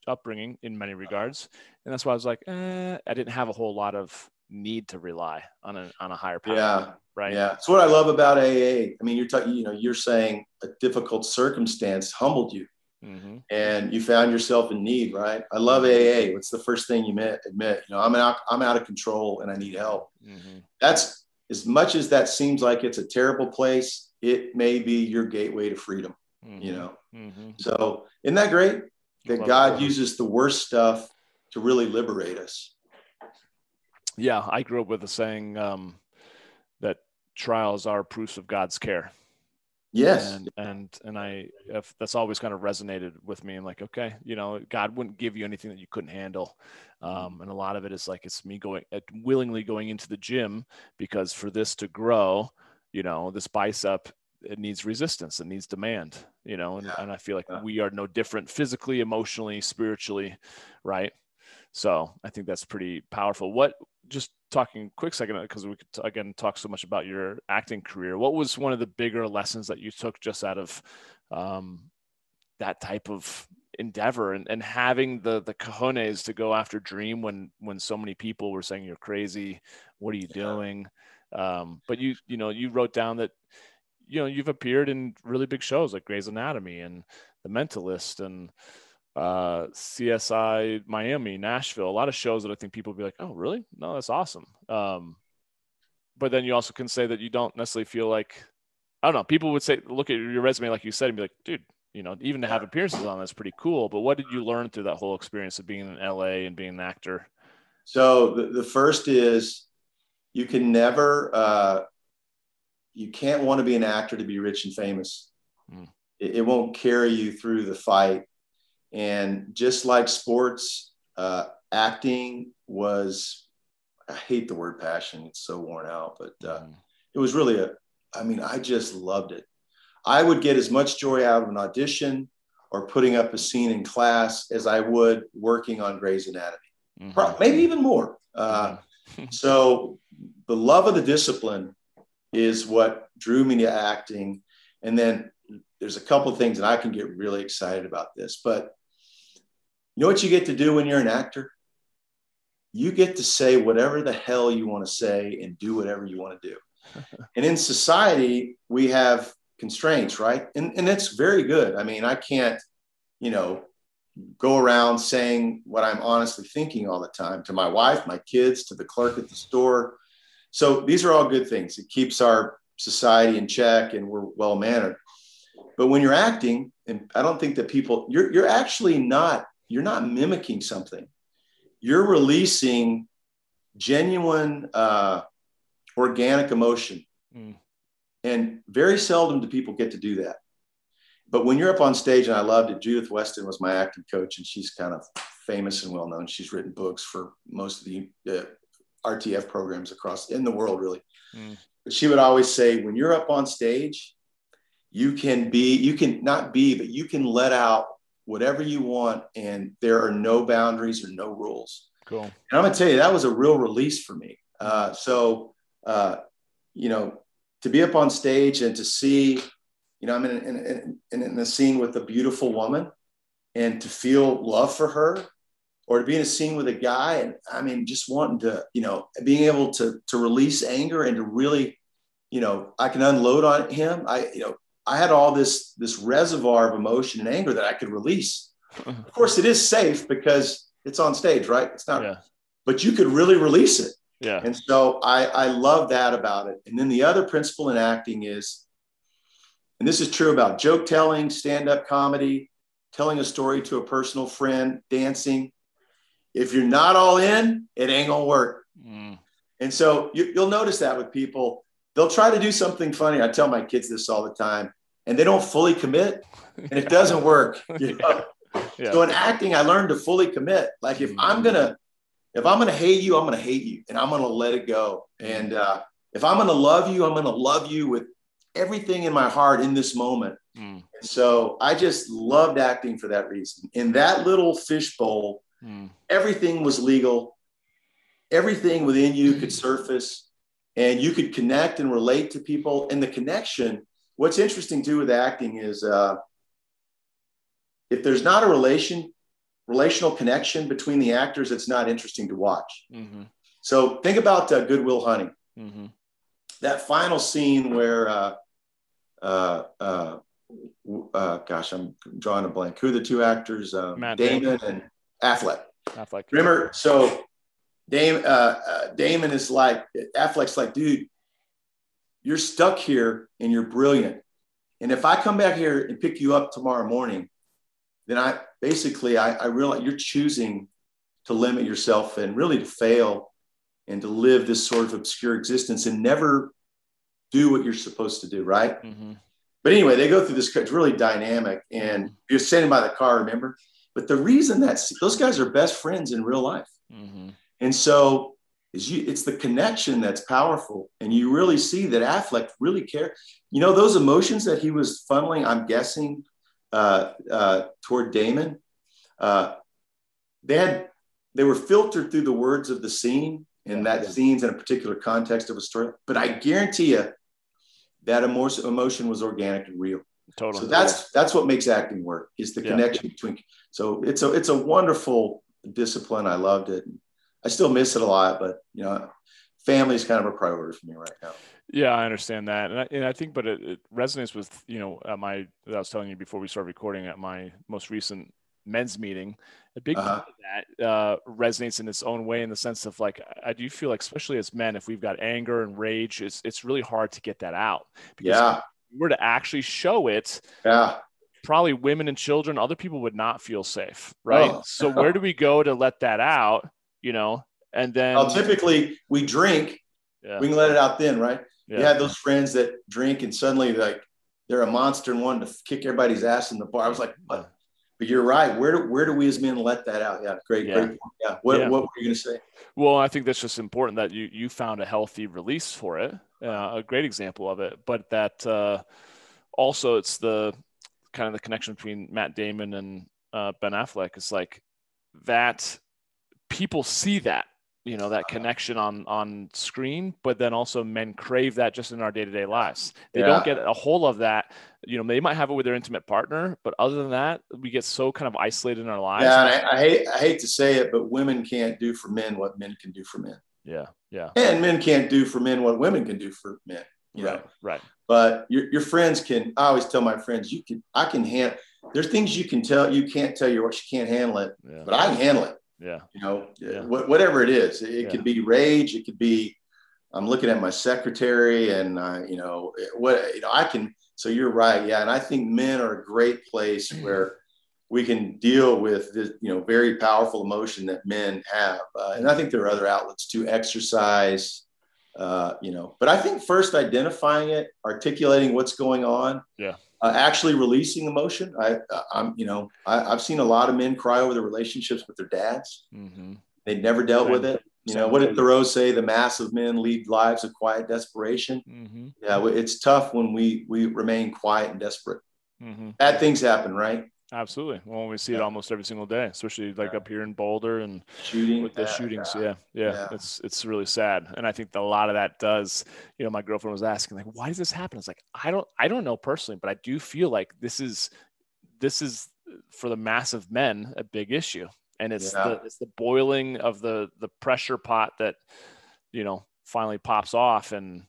S1: upbringing in many regards. And that's why I was like, eh, I didn't have a whole lot of need to rely on a, on a higher power.
S2: Yeah.
S1: Right.
S2: Yeah. That's what I love about AA. I mean, you're talking, you know, you're saying a difficult circumstance humbled you mm-hmm. and you found yourself in need. Right. I love AA. What's the first thing you admit? Admit, you know, I'm out, I'm out of control and I need help. Mm-hmm. That's, as much as that seems like it's a terrible place, it may be your gateway to freedom. Mm-hmm. You know, mm-hmm. so isn't that great that God that. uses the worst stuff to really liberate us?
S1: Yeah, I grew up with a saying um, that trials are proofs of God's care.
S2: Yes.
S1: And and and I if that's always kind of resonated with me. I'm like, okay, you know, God wouldn't give you anything that you couldn't handle. Um, and a lot of it is like it's me going uh, willingly going into the gym because for this to grow, you know, this bicep it needs resistance, it needs demand, you know, and, yeah. and I feel like yeah. we are no different physically, emotionally, spiritually, right? So I think that's pretty powerful. What just talking quick second because we could again talk so much about your acting career. What was one of the bigger lessons that you took just out of um, that type of endeavor and, and having the the cojones to go after dream when when so many people were saying you're crazy what are you yeah. doing um, but you you know you wrote down that you know you've appeared in really big shows like Grey's Anatomy and The Mentalist and uh, CSI Miami, Nashville, a lot of shows that I think people would be like, oh, really? No, that's awesome. Um, but then you also can say that you don't necessarily feel like, I don't know, people would say, look at your resume, like you said, and be like, dude, you know, even to have appearances on that's pretty cool. But what did you learn through that whole experience of being in LA and being an actor?
S2: So the, the first is you can never, uh, you can't want to be an actor to be rich and famous. Mm. It, it won't carry you through the fight and just like sports, uh, acting was, I hate the word passion. It's so worn out, but uh, mm. it was really a, I mean, I just loved it. I would get as much joy out of an audition or putting up a scene in class as I would working on Grey's Anatomy, mm-hmm. maybe even more. Uh, mm-hmm. so the love of the discipline is what drew me to acting. And then there's a couple of things that I can get really excited about this, but you know what you get to do when you're an actor? You get to say whatever the hell you want to say and do whatever you want to do. and in society, we have constraints, right? And, and it's very good. I mean, I can't, you know, go around saying what I'm honestly thinking all the time to my wife, my kids, to the clerk at the store. So these are all good things. It keeps our society in check and we're well mannered. But when you're acting, and I don't think that people, you're, you're actually not you're not mimicking something. You're releasing genuine uh, organic emotion. Mm. And very seldom do people get to do that. But when you're up on stage, and I loved it, Judith Weston was my acting coach, and she's kind of famous and well known. She's written books for most of the uh, RTF programs across in the world, really. Mm. But she would always say, when you're up on stage, you can be, you can not be, but you can let out whatever you want, and there are no boundaries or no rules.
S1: Cool. And
S2: I'm gonna tell you that was a real release for me. Uh, so, uh, you know, to be up on stage and to see, you know, I'm in, in, in, in a scene with a beautiful woman, and to feel love for her, or to be in a scene with a guy, and I mean, just wanting to, you know, being able to to release anger and to really, you know, I can unload on him. I, you know, I had all this this reservoir of emotion and anger that I could release. of course, it is safe because it's on stage, right? It's not, yeah. but you could really release it.
S1: Yeah.
S2: And so I, I love that about it. And then the other principle in acting is, and this is true about joke telling, stand up comedy, telling a story to a personal friend, dancing. If you're not all in, it ain't gonna work. Mm. And so you, you'll notice that with people they'll try to do something funny. I tell my kids this all the time, and they don't fully commit, and it doesn't work. You know? yeah. So in acting, I learned to fully commit. Like if I'm mm-hmm. gonna, if I'm gonna hate you, I'm gonna hate you, and I'm gonna let it go. And uh, if I'm gonna love you, I'm gonna love you with everything in my heart in this moment. Mm. So I just loved acting for that reason. In that little fishbowl, mm. everything was legal. Everything within you could surface and you could connect and relate to people. And the connection, what's interesting too with acting is uh, if there's not a relation, relational connection between the actors, it's not interesting to watch. Mm-hmm. So think about uh, Good Will Hunting. Mm-hmm. That final scene where, uh, uh, uh, uh, gosh, I'm drawing a blank. Who are the two actors? Um, Matt Damon, Damon and Affleck. Affleck. Remember, so Damon, uh, uh, Damon is like, Affleck's like, dude, you're stuck here and you're brilliant. And if I come back here and pick you up tomorrow morning, then I basically I, I realize you're choosing to limit yourself and really to fail and to live this sort of obscure existence and never do what you're supposed to do, right? Mm-hmm. but anyway, they go through this. It's really dynamic, and mm-hmm. you're standing by the car. Remember, but the reason that those guys are best friends in real life, mm-hmm. And so you it's the connection that's powerful. And you really see that affleck really care you know those emotions that he was funneling i'm guessing uh, uh, toward damon uh, they had they were filtered through the words of the scene and that yeah. scene's in a particular context of a story. But i guarantee you that emotion was organic and real. Totally. So that's that's what makes acting work is the yeah. connection between so it's a it's a wonderful discipline. I loved it I still miss it a lot, but you know, family is kind of a priority for me right now.
S1: Yeah, I understand that, and I, and I think, but it, it, resonates with you know my I was telling you before we started recording at my most recent men's meeting. A big uh-huh. part of that uh, resonates in its own way in the sense of like I do feel like, especially as men, if we've got anger and rage, it's it's really hard to get that out.
S2: Because yeah. If
S1: we were to actually show it,
S2: yeah,
S1: probably women and children, other people would not feel safe, right? Oh. So where do we go to let that out? You know, and then
S2: well, typically we drink, yeah. we can let it out then, right? Yeah. You have those friends that drink and suddenly like they're a monster and wanted to kick everybody's ass in the bar. I was like, what? But you're right. Where do, where do we as men let that out? Yeah, great, yeah. great. Yeah. What, yeah. what were you going to say?
S1: Well, I think that's just important that you you found a healthy release for it. Uh, a great example of it, but that uh, also it's the kind of the connection between Matt Damon and uh, Ben Affleck. It's like that people see that you know that uh-huh. connection on on screen but then also men crave that just in our day-to-day lives. They yeah. don't get a whole of that you know they might have it with their intimate partner but other than that we get so kind of isolated in our lives.
S2: Yeah I, I, hate i hate to say it but women can't do for men what men can do for men.
S1: Yeah yeah.
S2: And men can't do for men what women can do for men you
S1: right
S2: know?
S1: right.
S2: But your, your friends can i always tell my friends you can i can handle there's things you can tell you can't tell your what you can't handle it yeah. but i can handle it
S1: yeah.
S2: You know, yeah. whatever it is, it yeah. could be rage. It could be, I'm looking at my secretary and, uh, you know, what, you know, I can, so you're right. Yeah. And I think men are a great place where we can deal with this, you know, very powerful emotion that men have. Uh, and I think there are other outlets to exercise, uh, you know, but I think first identifying it, articulating what's going on.
S1: Yeah
S2: uh, actually releasing emotion. I, I'm, you know, I, have seen a lot of men cry over their relationships with their dads. Mm-hmm. They never dealt with it. You know, what did Thoreau say? The mass of men lead lives of quiet desperation. Mm-hmm. Yeah, it's tough when we we remain quiet and desperate. Mm-hmm. Bad things happen, right?
S1: Absolutely. Well, we see it almost every single day, especially like yeah. up here in Boulder and
S2: shooting
S1: with the yeah, shootings. Yeah, yeah, yeah, It's it's really sad, and I think a lot of that does. You know, my girlfriend was asking like, "Why does this happen?" It's like I don't I don't know personally, but I do feel like this is this is for the mass of men a big issue, and it's the it's the boiling of the the pressure pot that you know finally pops off and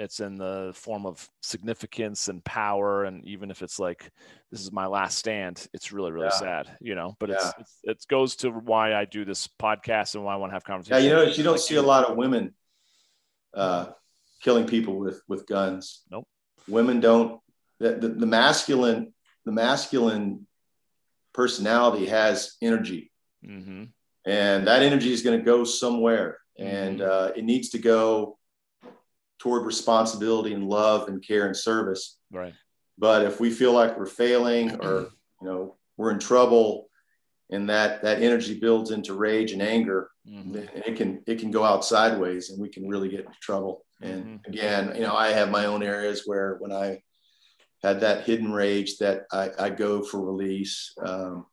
S1: it's in the form of significance and power and even if it's like this is my last stand it's really really yeah. sad you know but yeah. it's, it's, it goes to why i do this podcast and why i want to have conversations
S2: yeah you know you don't see a lot of women uh, killing people with with guns
S1: nope
S2: women don't the, the, the masculine the masculine personality has energy mm-hmm. and that energy is going to go somewhere and mm-hmm. uh, it needs to go toward responsibility and love and care and service.
S1: Right.
S2: But if we feel like we're failing or you know we're in trouble, and that that energy builds into rage and anger, mm-hmm. it can it can go out sideways, and we can really get into trouble. And mm-hmm. again, you know, I have my own areas where when I had that hidden rage that I, I go for release. Um,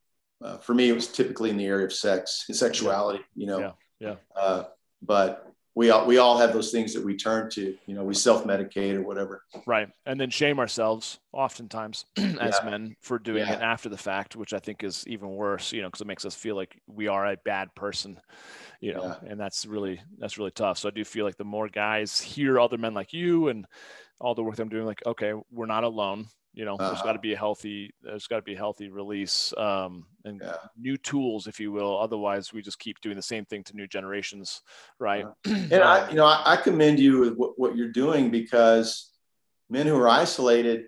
S2: uh, for me, it was typically in the area of sex, sexuality. You know,
S1: yeah, yeah.
S2: Uh, but we all we all have those things that we turn to you know we self-medicate or whatever
S1: right and then shame ourselves oftentimes as yeah. men for doing yeah. it after the fact which i think is even worse you know because it makes us feel like we are a bad person you know yeah. and that's really that's really tough so i do feel like the more guys hear other men like you and all the work that i'm doing like okay we're not alone you know, uh-huh. there's got to be a healthy, there's got to be a healthy release um, and yeah. new tools, if you will. Otherwise, we just keep doing the same thing to new generations, right?
S2: Uh-huh. and I, you know, I, I commend you with what, what you're doing because men who are isolated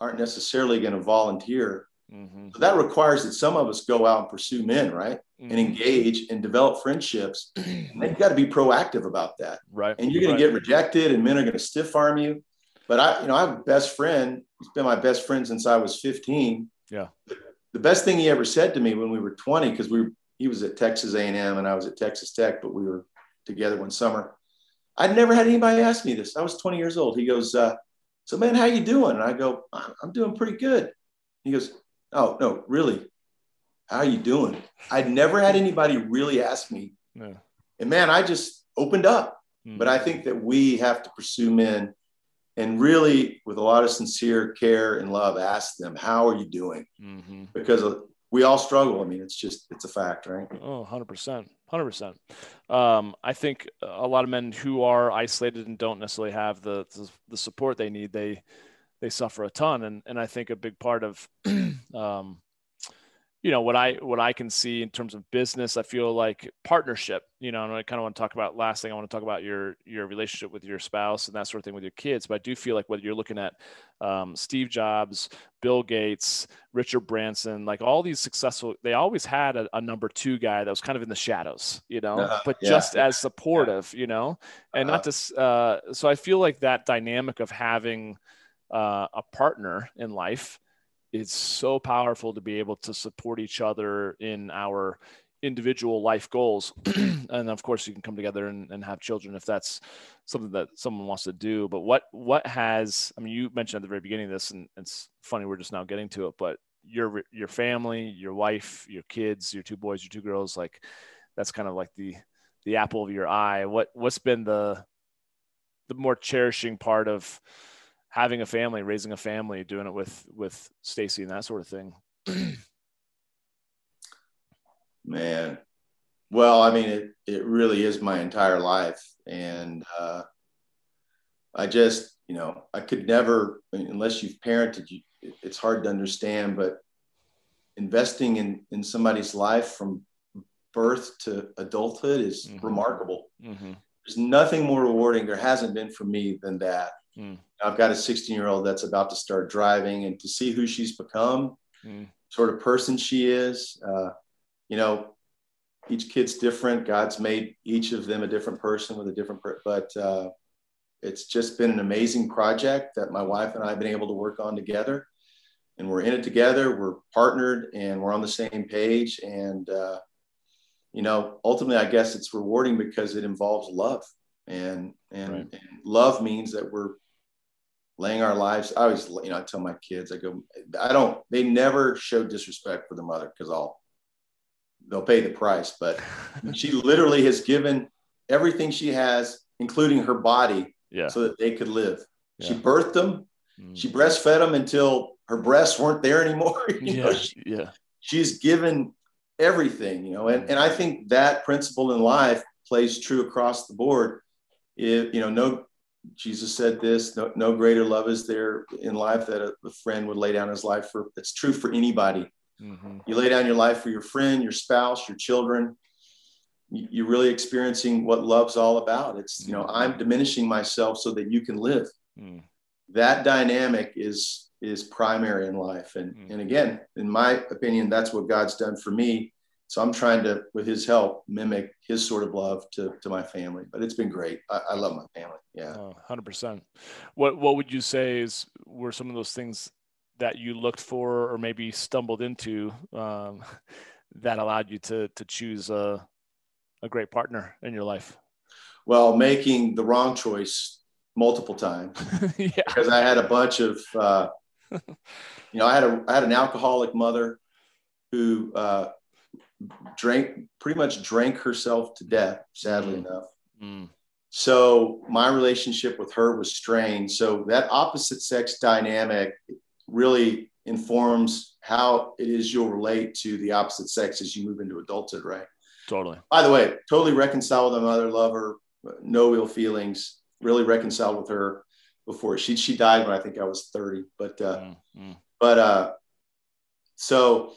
S2: aren't necessarily going to volunteer. Mm-hmm. So that requires that some of us go out and pursue men, right? Mm-hmm. And engage and develop friendships. and you've got to be proactive about that.
S1: Right.
S2: And you're going
S1: right.
S2: to get rejected, and men are going to stiff arm you but I, you know, I have a best friend. He's been my best friend since I was 15.
S1: Yeah.
S2: The best thing he ever said to me when we were 20, because we were, he was at Texas A&M and I was at Texas Tech, but we were together one summer. I'd never had anybody ask me this. I was 20 years old. He goes, uh, "So man, how you doing?" And I go, "I'm doing pretty good." He goes, "Oh no, really? How are you doing?" I'd never had anybody really ask me, yeah. and man, I just opened up. Mm-hmm. But I think that we have to pursue men and really with a lot of sincere care and love ask them how are you doing? Mm-hmm. because we all struggle. I mean it's just it's a fact right?
S1: Oh 100% 100% um, i think a lot of men who are isolated and don't necessarily have the, the, the support they need they they suffer a ton. And and i think a big part of um, you know what I what I can see in terms of business, I feel like partnership. You know, and I kind of want to talk about last thing. I want to talk about your your relationship with your spouse and that sort of thing with your kids. But I do feel like whether you're looking at um, Steve Jobs, Bill Gates, Richard Branson, like all these successful, they always had a, a number two guy that was kind of in the shadows, you know, uh, but yeah. just as supportive, yeah. you know, and uh, not to. Uh, so I feel like that dynamic of having uh, a partner in life it's so powerful to be able to support each other in our individual life goals. And of course you can come together and, and, have children if that's something that someone wants to do. But what what has i mean you mentioned at the very beginning this and it's funny we're just now getting to it but your your family your wife your kids your two boys your two girls like that's kind of like the the apple of your eye. What what's been the the more cherishing part of having a family, raising a family, doing it with with Stacy and that sort of thing.
S2: Man, well, I mean, it it really is my entire life, and uh, I just, you know, I could never, unless you've parented, you, it's hard to understand, but investing in in somebody's life from birth to adulthood is mm-hmm. remarkable. Mm-hmm. There's nothing more rewarding. There hasn't been for me than that. Mm. I've got a 16 year old that's about to start driving, and to see who she's become, mm. sort of person she is. Uh, you know, each kid's different. God's made each of them a different person with a different, per- but uh, it's just been an amazing project that my wife and I have been able to work on together. And we're in it together. We're partnered, and we're on the same page. And uh, you know, ultimately, I guess it's rewarding because it involves love, and and, right. and love means that we're laying our lives. I always, you know, I tell my kids, I go, I don't, they never show disrespect for the mother because I'll, they'll pay the price. But she literally has given everything she has, including her body, yeah. so that they could live. Yeah. She birthed them. Mm. She breastfed them until her breasts weren't there anymore.
S1: yeah. Know, she, yeah.
S2: She's given everything, you know, and, and I think that principle in life plays true across the board. If, you know, no, Jesus said this no, no greater love is there in life that a, a, friend would lay down his life for. It's true for anybody. Mm-hmm. You lay down your life for your friend, your spouse, your children. You're really experiencing what love's all about. It's, you know, mm-hmm. I'm diminishing myself so that you can live. Mm. That dynamic is is primary in life. And, mm. and again, in my opinion, that's what God's done for me so I'm trying to, with his help, mimic his sort of love to, to my family. But it's been great. I, I love my family. Yeah.
S1: Hundred percent. What What would you say is were some of those things that you looked for, or maybe stumbled into, um, that allowed you to to choose a a great partner in your life?
S2: Well, making the wrong choice multiple times yeah. because I had a bunch of, uh, you know, I had a I had an alcoholic mother who uh, drank pretty much drank herself to death sadly mm. enough mm. so my relationship with her was strained so that opposite sex dynamic really informs how it is you'll relate to the opposite sex as you move into adulthood right
S1: totally
S2: by the way totally reconciled with my mother lover, no ill feelings really reconciled with her before she she died when i think i was 30 but uh mm. mm. but uh so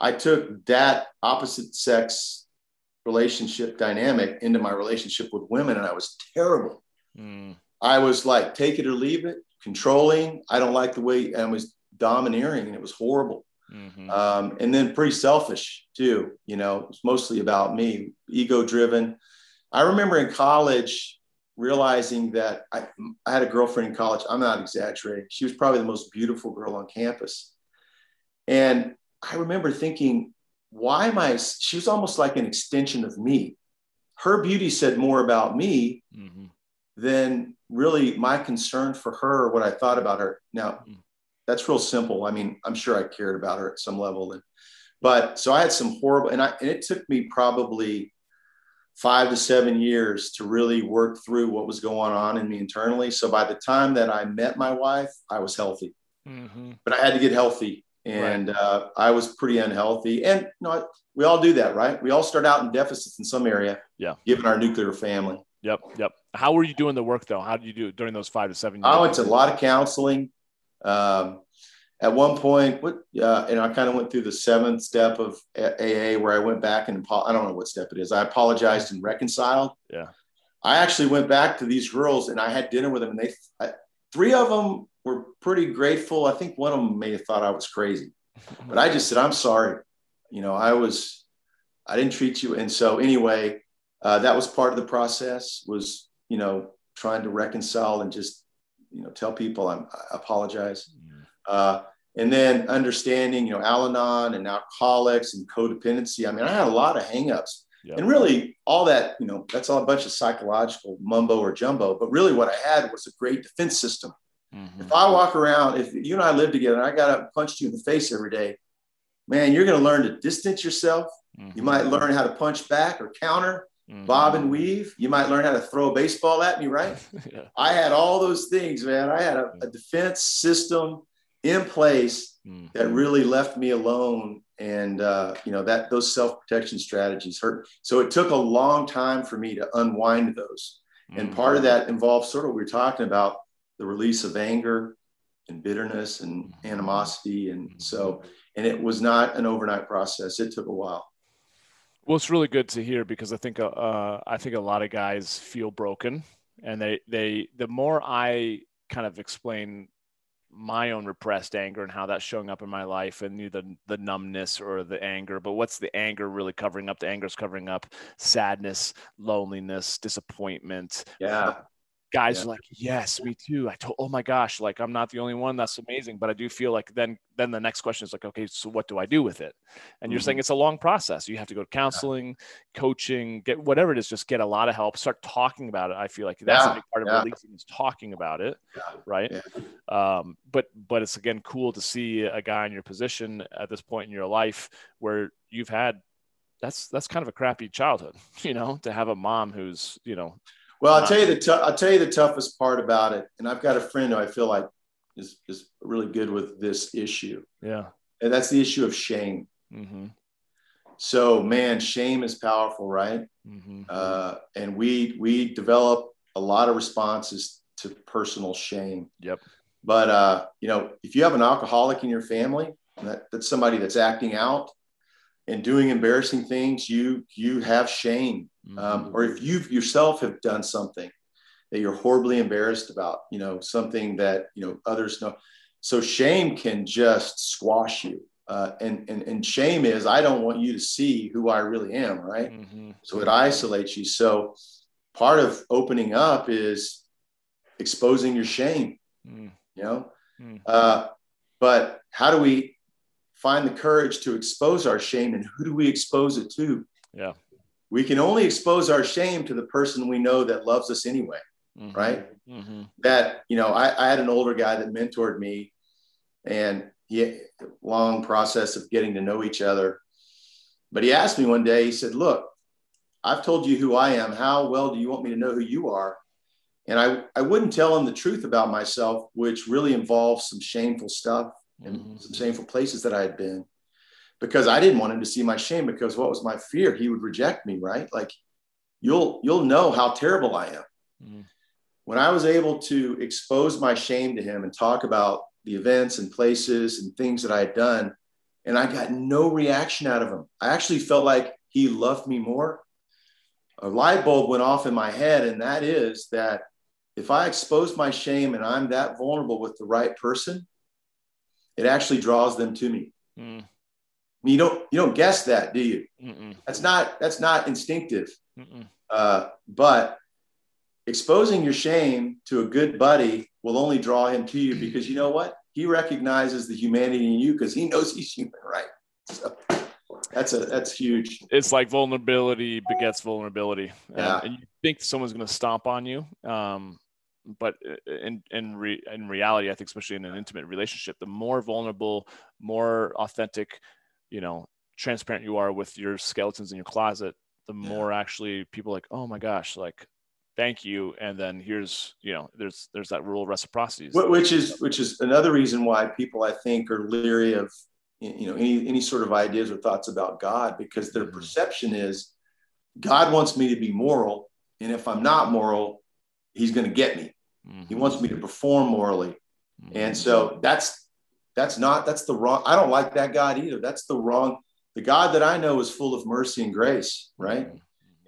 S2: I took that opposite sex relationship dynamic into my relationship with women, and I was terrible. Mm. I was like, take it or leave it, controlling. I don't like the way I was domineering, and it was horrible. Mm-hmm. Um, and then pretty selfish too. You know, it's mostly about me, ego driven. I remember in college realizing that I, I had a girlfriend in college. I'm not exaggerating. She was probably the most beautiful girl on campus. And I remember thinking, why am I? She was almost like an extension of me. Her beauty said more about me mm-hmm. than really my concern for her or what I thought about her. Now, mm-hmm. that's real simple. I mean, I'm sure I cared about her at some level. And, but so I had some horrible, and, I, and it took me probably five to seven years to really work through what was going on in me internally. So by the time that I met my wife, I was healthy, mm-hmm. but I had to get healthy and right. uh, I was pretty unhealthy. And you know, we all do that, right? We all start out in deficits in some area.
S1: Yeah.
S2: Given our nuclear family.
S1: Yep. Yep. How were you doing the work though? How did you do it during those five to seven years?
S2: I went to a lot of counseling. Um, at one point, what, uh, and I kind of went through the seventh step of AA where I went back and I don't know what step it is. I apologized and reconciled.
S1: Yeah.
S2: I actually went back to these girls and I had dinner with them and they, I, three of them were pretty grateful. I think one of them may have thought I was crazy, but I just said, I'm sorry. You know, I was, I didn't treat you. And so anyway, uh, that was part of the process was, you know, trying to reconcile and just, you know, tell people I'm, I apologize. Mm. Uh, and then understanding, you know, Al-Anon and alcoholics and codependency. I mean, I had a lot of hangups. Yep. And really, all that, you know, that's all a bunch of psychological mumbo or jumbo. But really, what I had was a great defense system Mm-hmm. If I walk around, if you and I live together and I got up and punched you in the face every day, man, you're going to learn to distance yourself. Mm-hmm. You might learn how to punch back or counter, mm-hmm. bob and weave. You might learn how to throw a baseball at me, right? yeah. I had all those things, man. I had a, a defense system in place mm-hmm. that really left me alone. And, uh, you know, that those self protection strategies hurt. So it took a long time for me to unwind those. And part of mm-hmm. that involves sort of what we are talking about the release of anger and bitterness and mm-hmm. animosity. And mm-hmm. so, and it was not an overnight process. It took a while.
S1: Well, it's really good to hear because I think uh, uh, I think a lot of guys feel broken, and they they the more I kind of explain my own repressed anger and how that's showing up in my life and the the numbness or the anger but what's the anger really covering up the anger is covering up sadness loneliness disappointment
S2: yeah
S1: guys yeah. are like, yes, me too. I told, oh my gosh, like I'm not the only one. That's amazing. But I do feel like then, then the next question is like, okay, so what do I do with it? And mm-hmm. you're saying mm-hmm. it's a long process. You have to go to counseling, yeah. coaching, get whatever it is, just get a lot of help, start talking about it. I feel like that's yeah. a big part of releasing is talking about it. Right. Um, but, but it's again, cool to see a guy in your position at this point in your life where you've had that's that's kind of a crappy childhood, you know, to have a mom who's, you know,
S2: well, I'll tell you the t- I'll tell you the toughest part about it, and I've got a friend who I feel like is is really good with this issue.
S1: Yeah,
S2: and that's the issue of shame. Mm-hmm. So, man, shame is powerful, right? Mm-hmm. Uh, and we we develop a lot of responses to personal shame.
S1: Yep.
S2: But uh, you know, if you have an alcoholic in your family, that, that's somebody that's acting out and doing embarrassing things, you you have shame mm-hmm. um, or if you yourself have done something that you're horribly embarrassed about, you know, something that you know others know. So shame can just squash you. Uh, and, and and shame is I don't want you to see who I really am, right? Mm-hmm. So it isolates you. So part of opening up is exposing your shame. Mm. You know, mm. uh, but how do we find the courage to expose our shame, and who do we expose it to?
S1: Yeah,
S2: we can only expose our shame to the person we know that loves us anyway mm-hmm. right mm-hmm. that you know I, I, had an older guy that mentored me and he long process of getting to know each other but he asked me one day he said look i've told you who i am how well do you want me to know who you are and i, I wouldn't tell him the truth about myself which really involves some shameful stuff and mm-hmm. some shameful places that i had been because I didn't want him to see my shame because what was my fear? He would reject me, right? Like you'll you'll know how terrible I am. Mm. When I was able to expose my shame to him and talk about the events and places and things that I had done, and I got no reaction out of him. I actually felt like he loved me more. A light bulb went off in my head, and that is that if I expose my shame and I'm that vulnerable with the right person, it actually draws them to me. Mm you don't you don't guess that, do you? Mm-mm. That's not that's not instinctive. Uh, but exposing your shame to a good buddy will only draw him to you because you know what? He recognizes the humanity in you because he knows he's human, right? So that's a that's huge.
S1: It's like vulnerability begets vulnerability.
S2: Yeah.
S1: And, and you think someone's going to stomp on you. Um, but in in re, in reality, I think especially in an intimate relationship, the more vulnerable, more authentic, you know, transparent you are with your skeletons in your closet, the yeah. more actually people like, oh my gosh, like thank you and then here's you know there's there's that rule of reciprocity
S2: which is which is another reason why people i think are leery of you know any any sort of ideas or thoughts about god because their mm-hmm. perception is god wants me to be moral and if i'm not moral he's going to get me mm-hmm. he wants me to perform morally mm-hmm. and so that's that's not that's the wrong i don't like that god either that's the wrong the god that i know is full of mercy and grace right mm-hmm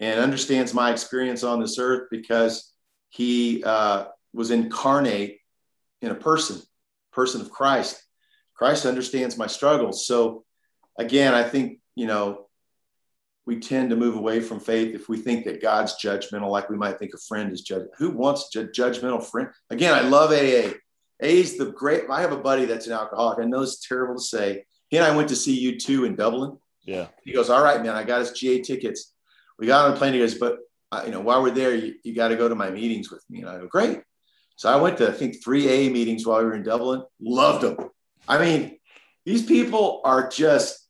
S2: and understands my experience on this earth because he uh, was incarnate in a person, person of Christ. Christ understands my struggles. So, again, I think, you know, we tend to move away from faith if we think that God's judgmental, like we might think a friend is judge. Who wants a judgmental friend? Again, I love AA. AA is the great. I have a buddy that's an alcoholic. I know it's terrible to say. He and I went to see U2 in Dublin.
S1: Yeah.
S2: He goes, All right, man, I got his GA tickets we got on a plane. He goes, but uh, you know, while we're there, you, you got to go to my meetings with me. And I go, great. So I went to, I think, three A meetings while we were in Dublin. Loved them. I mean, these people are just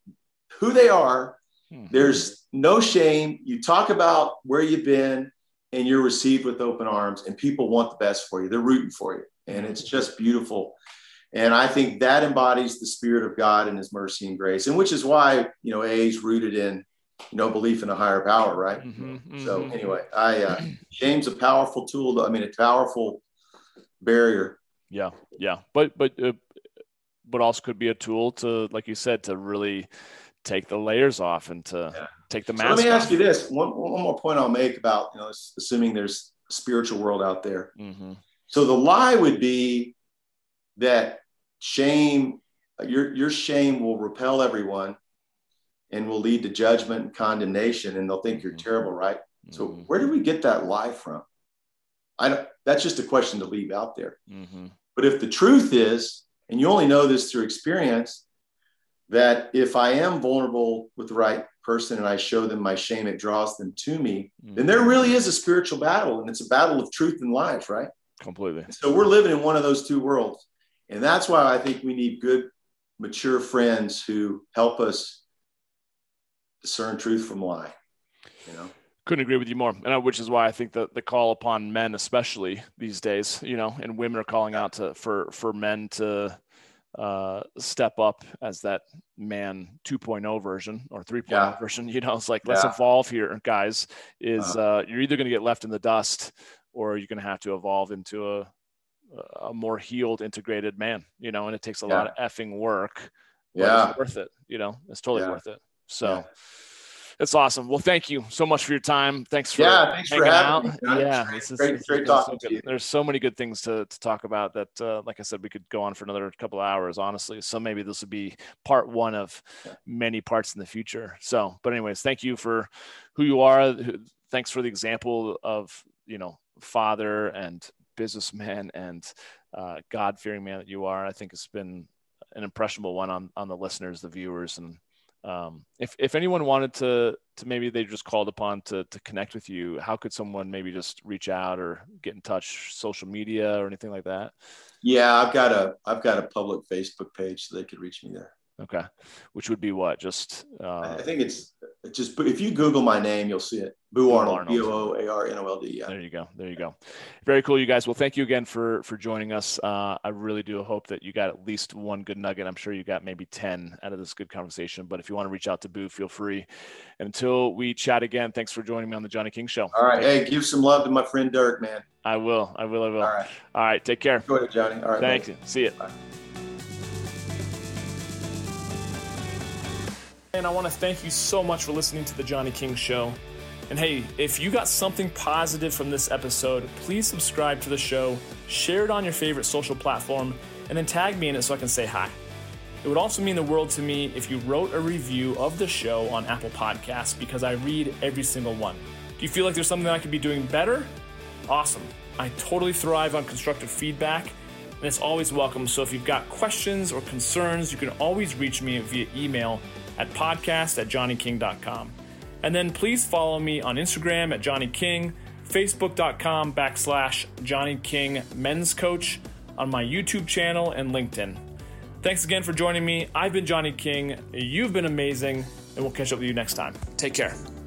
S2: who they are. Hmm. There's no shame. You talk about where you've been and you're received with open arms, and people want the best for you. They're rooting for you. And it's just beautiful. And I think that embodies the spirit of God and his mercy and grace, and which is why, you know, A is rooted in you know belief in a higher power right mm-hmm, mm-hmm. so anyway i uh shame's a powerful tool i mean a powerful barrier
S1: yeah yeah but but uh, but also could be a tool to like you said to really take the layers off and to yeah. take the mask so
S2: let me
S1: off.
S2: ask you this one, one more point i'll make about you know assuming there's a spiritual world out there mm-hmm. So the lie would be that shame your your shame will repel everyone and will lead to judgment and condemnation and they'll think you're mm-hmm. terrible right mm-hmm. so where do we get that lie from i don't that's just a question to leave out there mm-hmm. but if the truth is and you only know this through experience that if i am vulnerable with the right person and i show them my shame it draws them to me mm-hmm. then there really is a spiritual battle and it's a battle of truth and life right
S1: completely
S2: so we're living in one of those two worlds and that's why i think we need good mature friends who help us discern truth from lie. You know.
S1: Couldn't agree with you more, and which is why I think that the call upon men, especially these days, you know, and women are calling out to for for men to uh, step up as that man 2.0 version or 3.0 yeah. version. You know, it's like let's yeah. evolve here, guys. Is uh, uh, you're either going to get left in the dust or you're going to have to evolve into a a more healed, integrated man. You know, and it takes a yeah. lot of effing work.
S2: Yeah,
S1: it's worth it. You know, it's totally worth it. So yeah. it's awesome. Well, thank you so much for your time. Thanks for
S2: yeah, thanks for having
S1: out. me. Yeah,
S2: great, it's, great talking
S1: so
S2: to you.
S1: There's so many good things to, to talk about that, uh, like I said, we could go on for another couple of hours, honestly. So maybe this would be part one of many parts in the future. So, but anyways, thank you for who you are. Thanks for the example of you know father and businessman and uh, God fearing man that you are. I think it's been an impressionable one on on the listeners, the viewers, and um, if, if anyone wanted to to maybe they just called upon to to connect with you how could someone maybe just reach out or get in touch social media or anything like that?
S2: Yeah i've got a i've got a public facebook page so they could reach me there
S1: Okay, which would be what? Just
S2: uh, I think it's just if you Google my name, you'll see it. Boo Arnold, B O O A R N O L D. Yeah.
S1: There you go. There you go. Very cool, you guys. Well, thank you again for for joining us. Uh, I really do hope that you got at least one good nugget. I'm sure you got maybe ten out of this good conversation. But if you want to reach out to Boo, feel free. And until we chat again, thanks for joining me on the Johnny King Show.
S2: All right. Hey, give some love to my friend Dirk, man.
S1: I will. I will. I will.
S2: All right.
S1: All right. Take care.
S2: Enjoy it, Johnny. All right.
S1: Thank you. See you. Bye. I want to thank you so much for listening to The Johnny King Show. And hey, if you got something positive from this episode, please subscribe to the show, share it on your favorite social platform, and then tag me in it so I can say hi. It would also mean the world to me if you wrote a review of the show on Apple Podcasts because I read every single one. Do you feel like there's something I could be doing better? Awesome. I totally thrive on constructive feedback, and it's always welcome. So if you've got questions or concerns, you can always reach me via email at podcast at johnnyking.com. And then please follow me on Instagram at Johnny King, Facebook.com backslash Johnny King Men's Coach, on my YouTube channel and LinkedIn. Thanks again for joining me. I've been Johnny King. You've been amazing, and we'll catch up with you next time. Take care.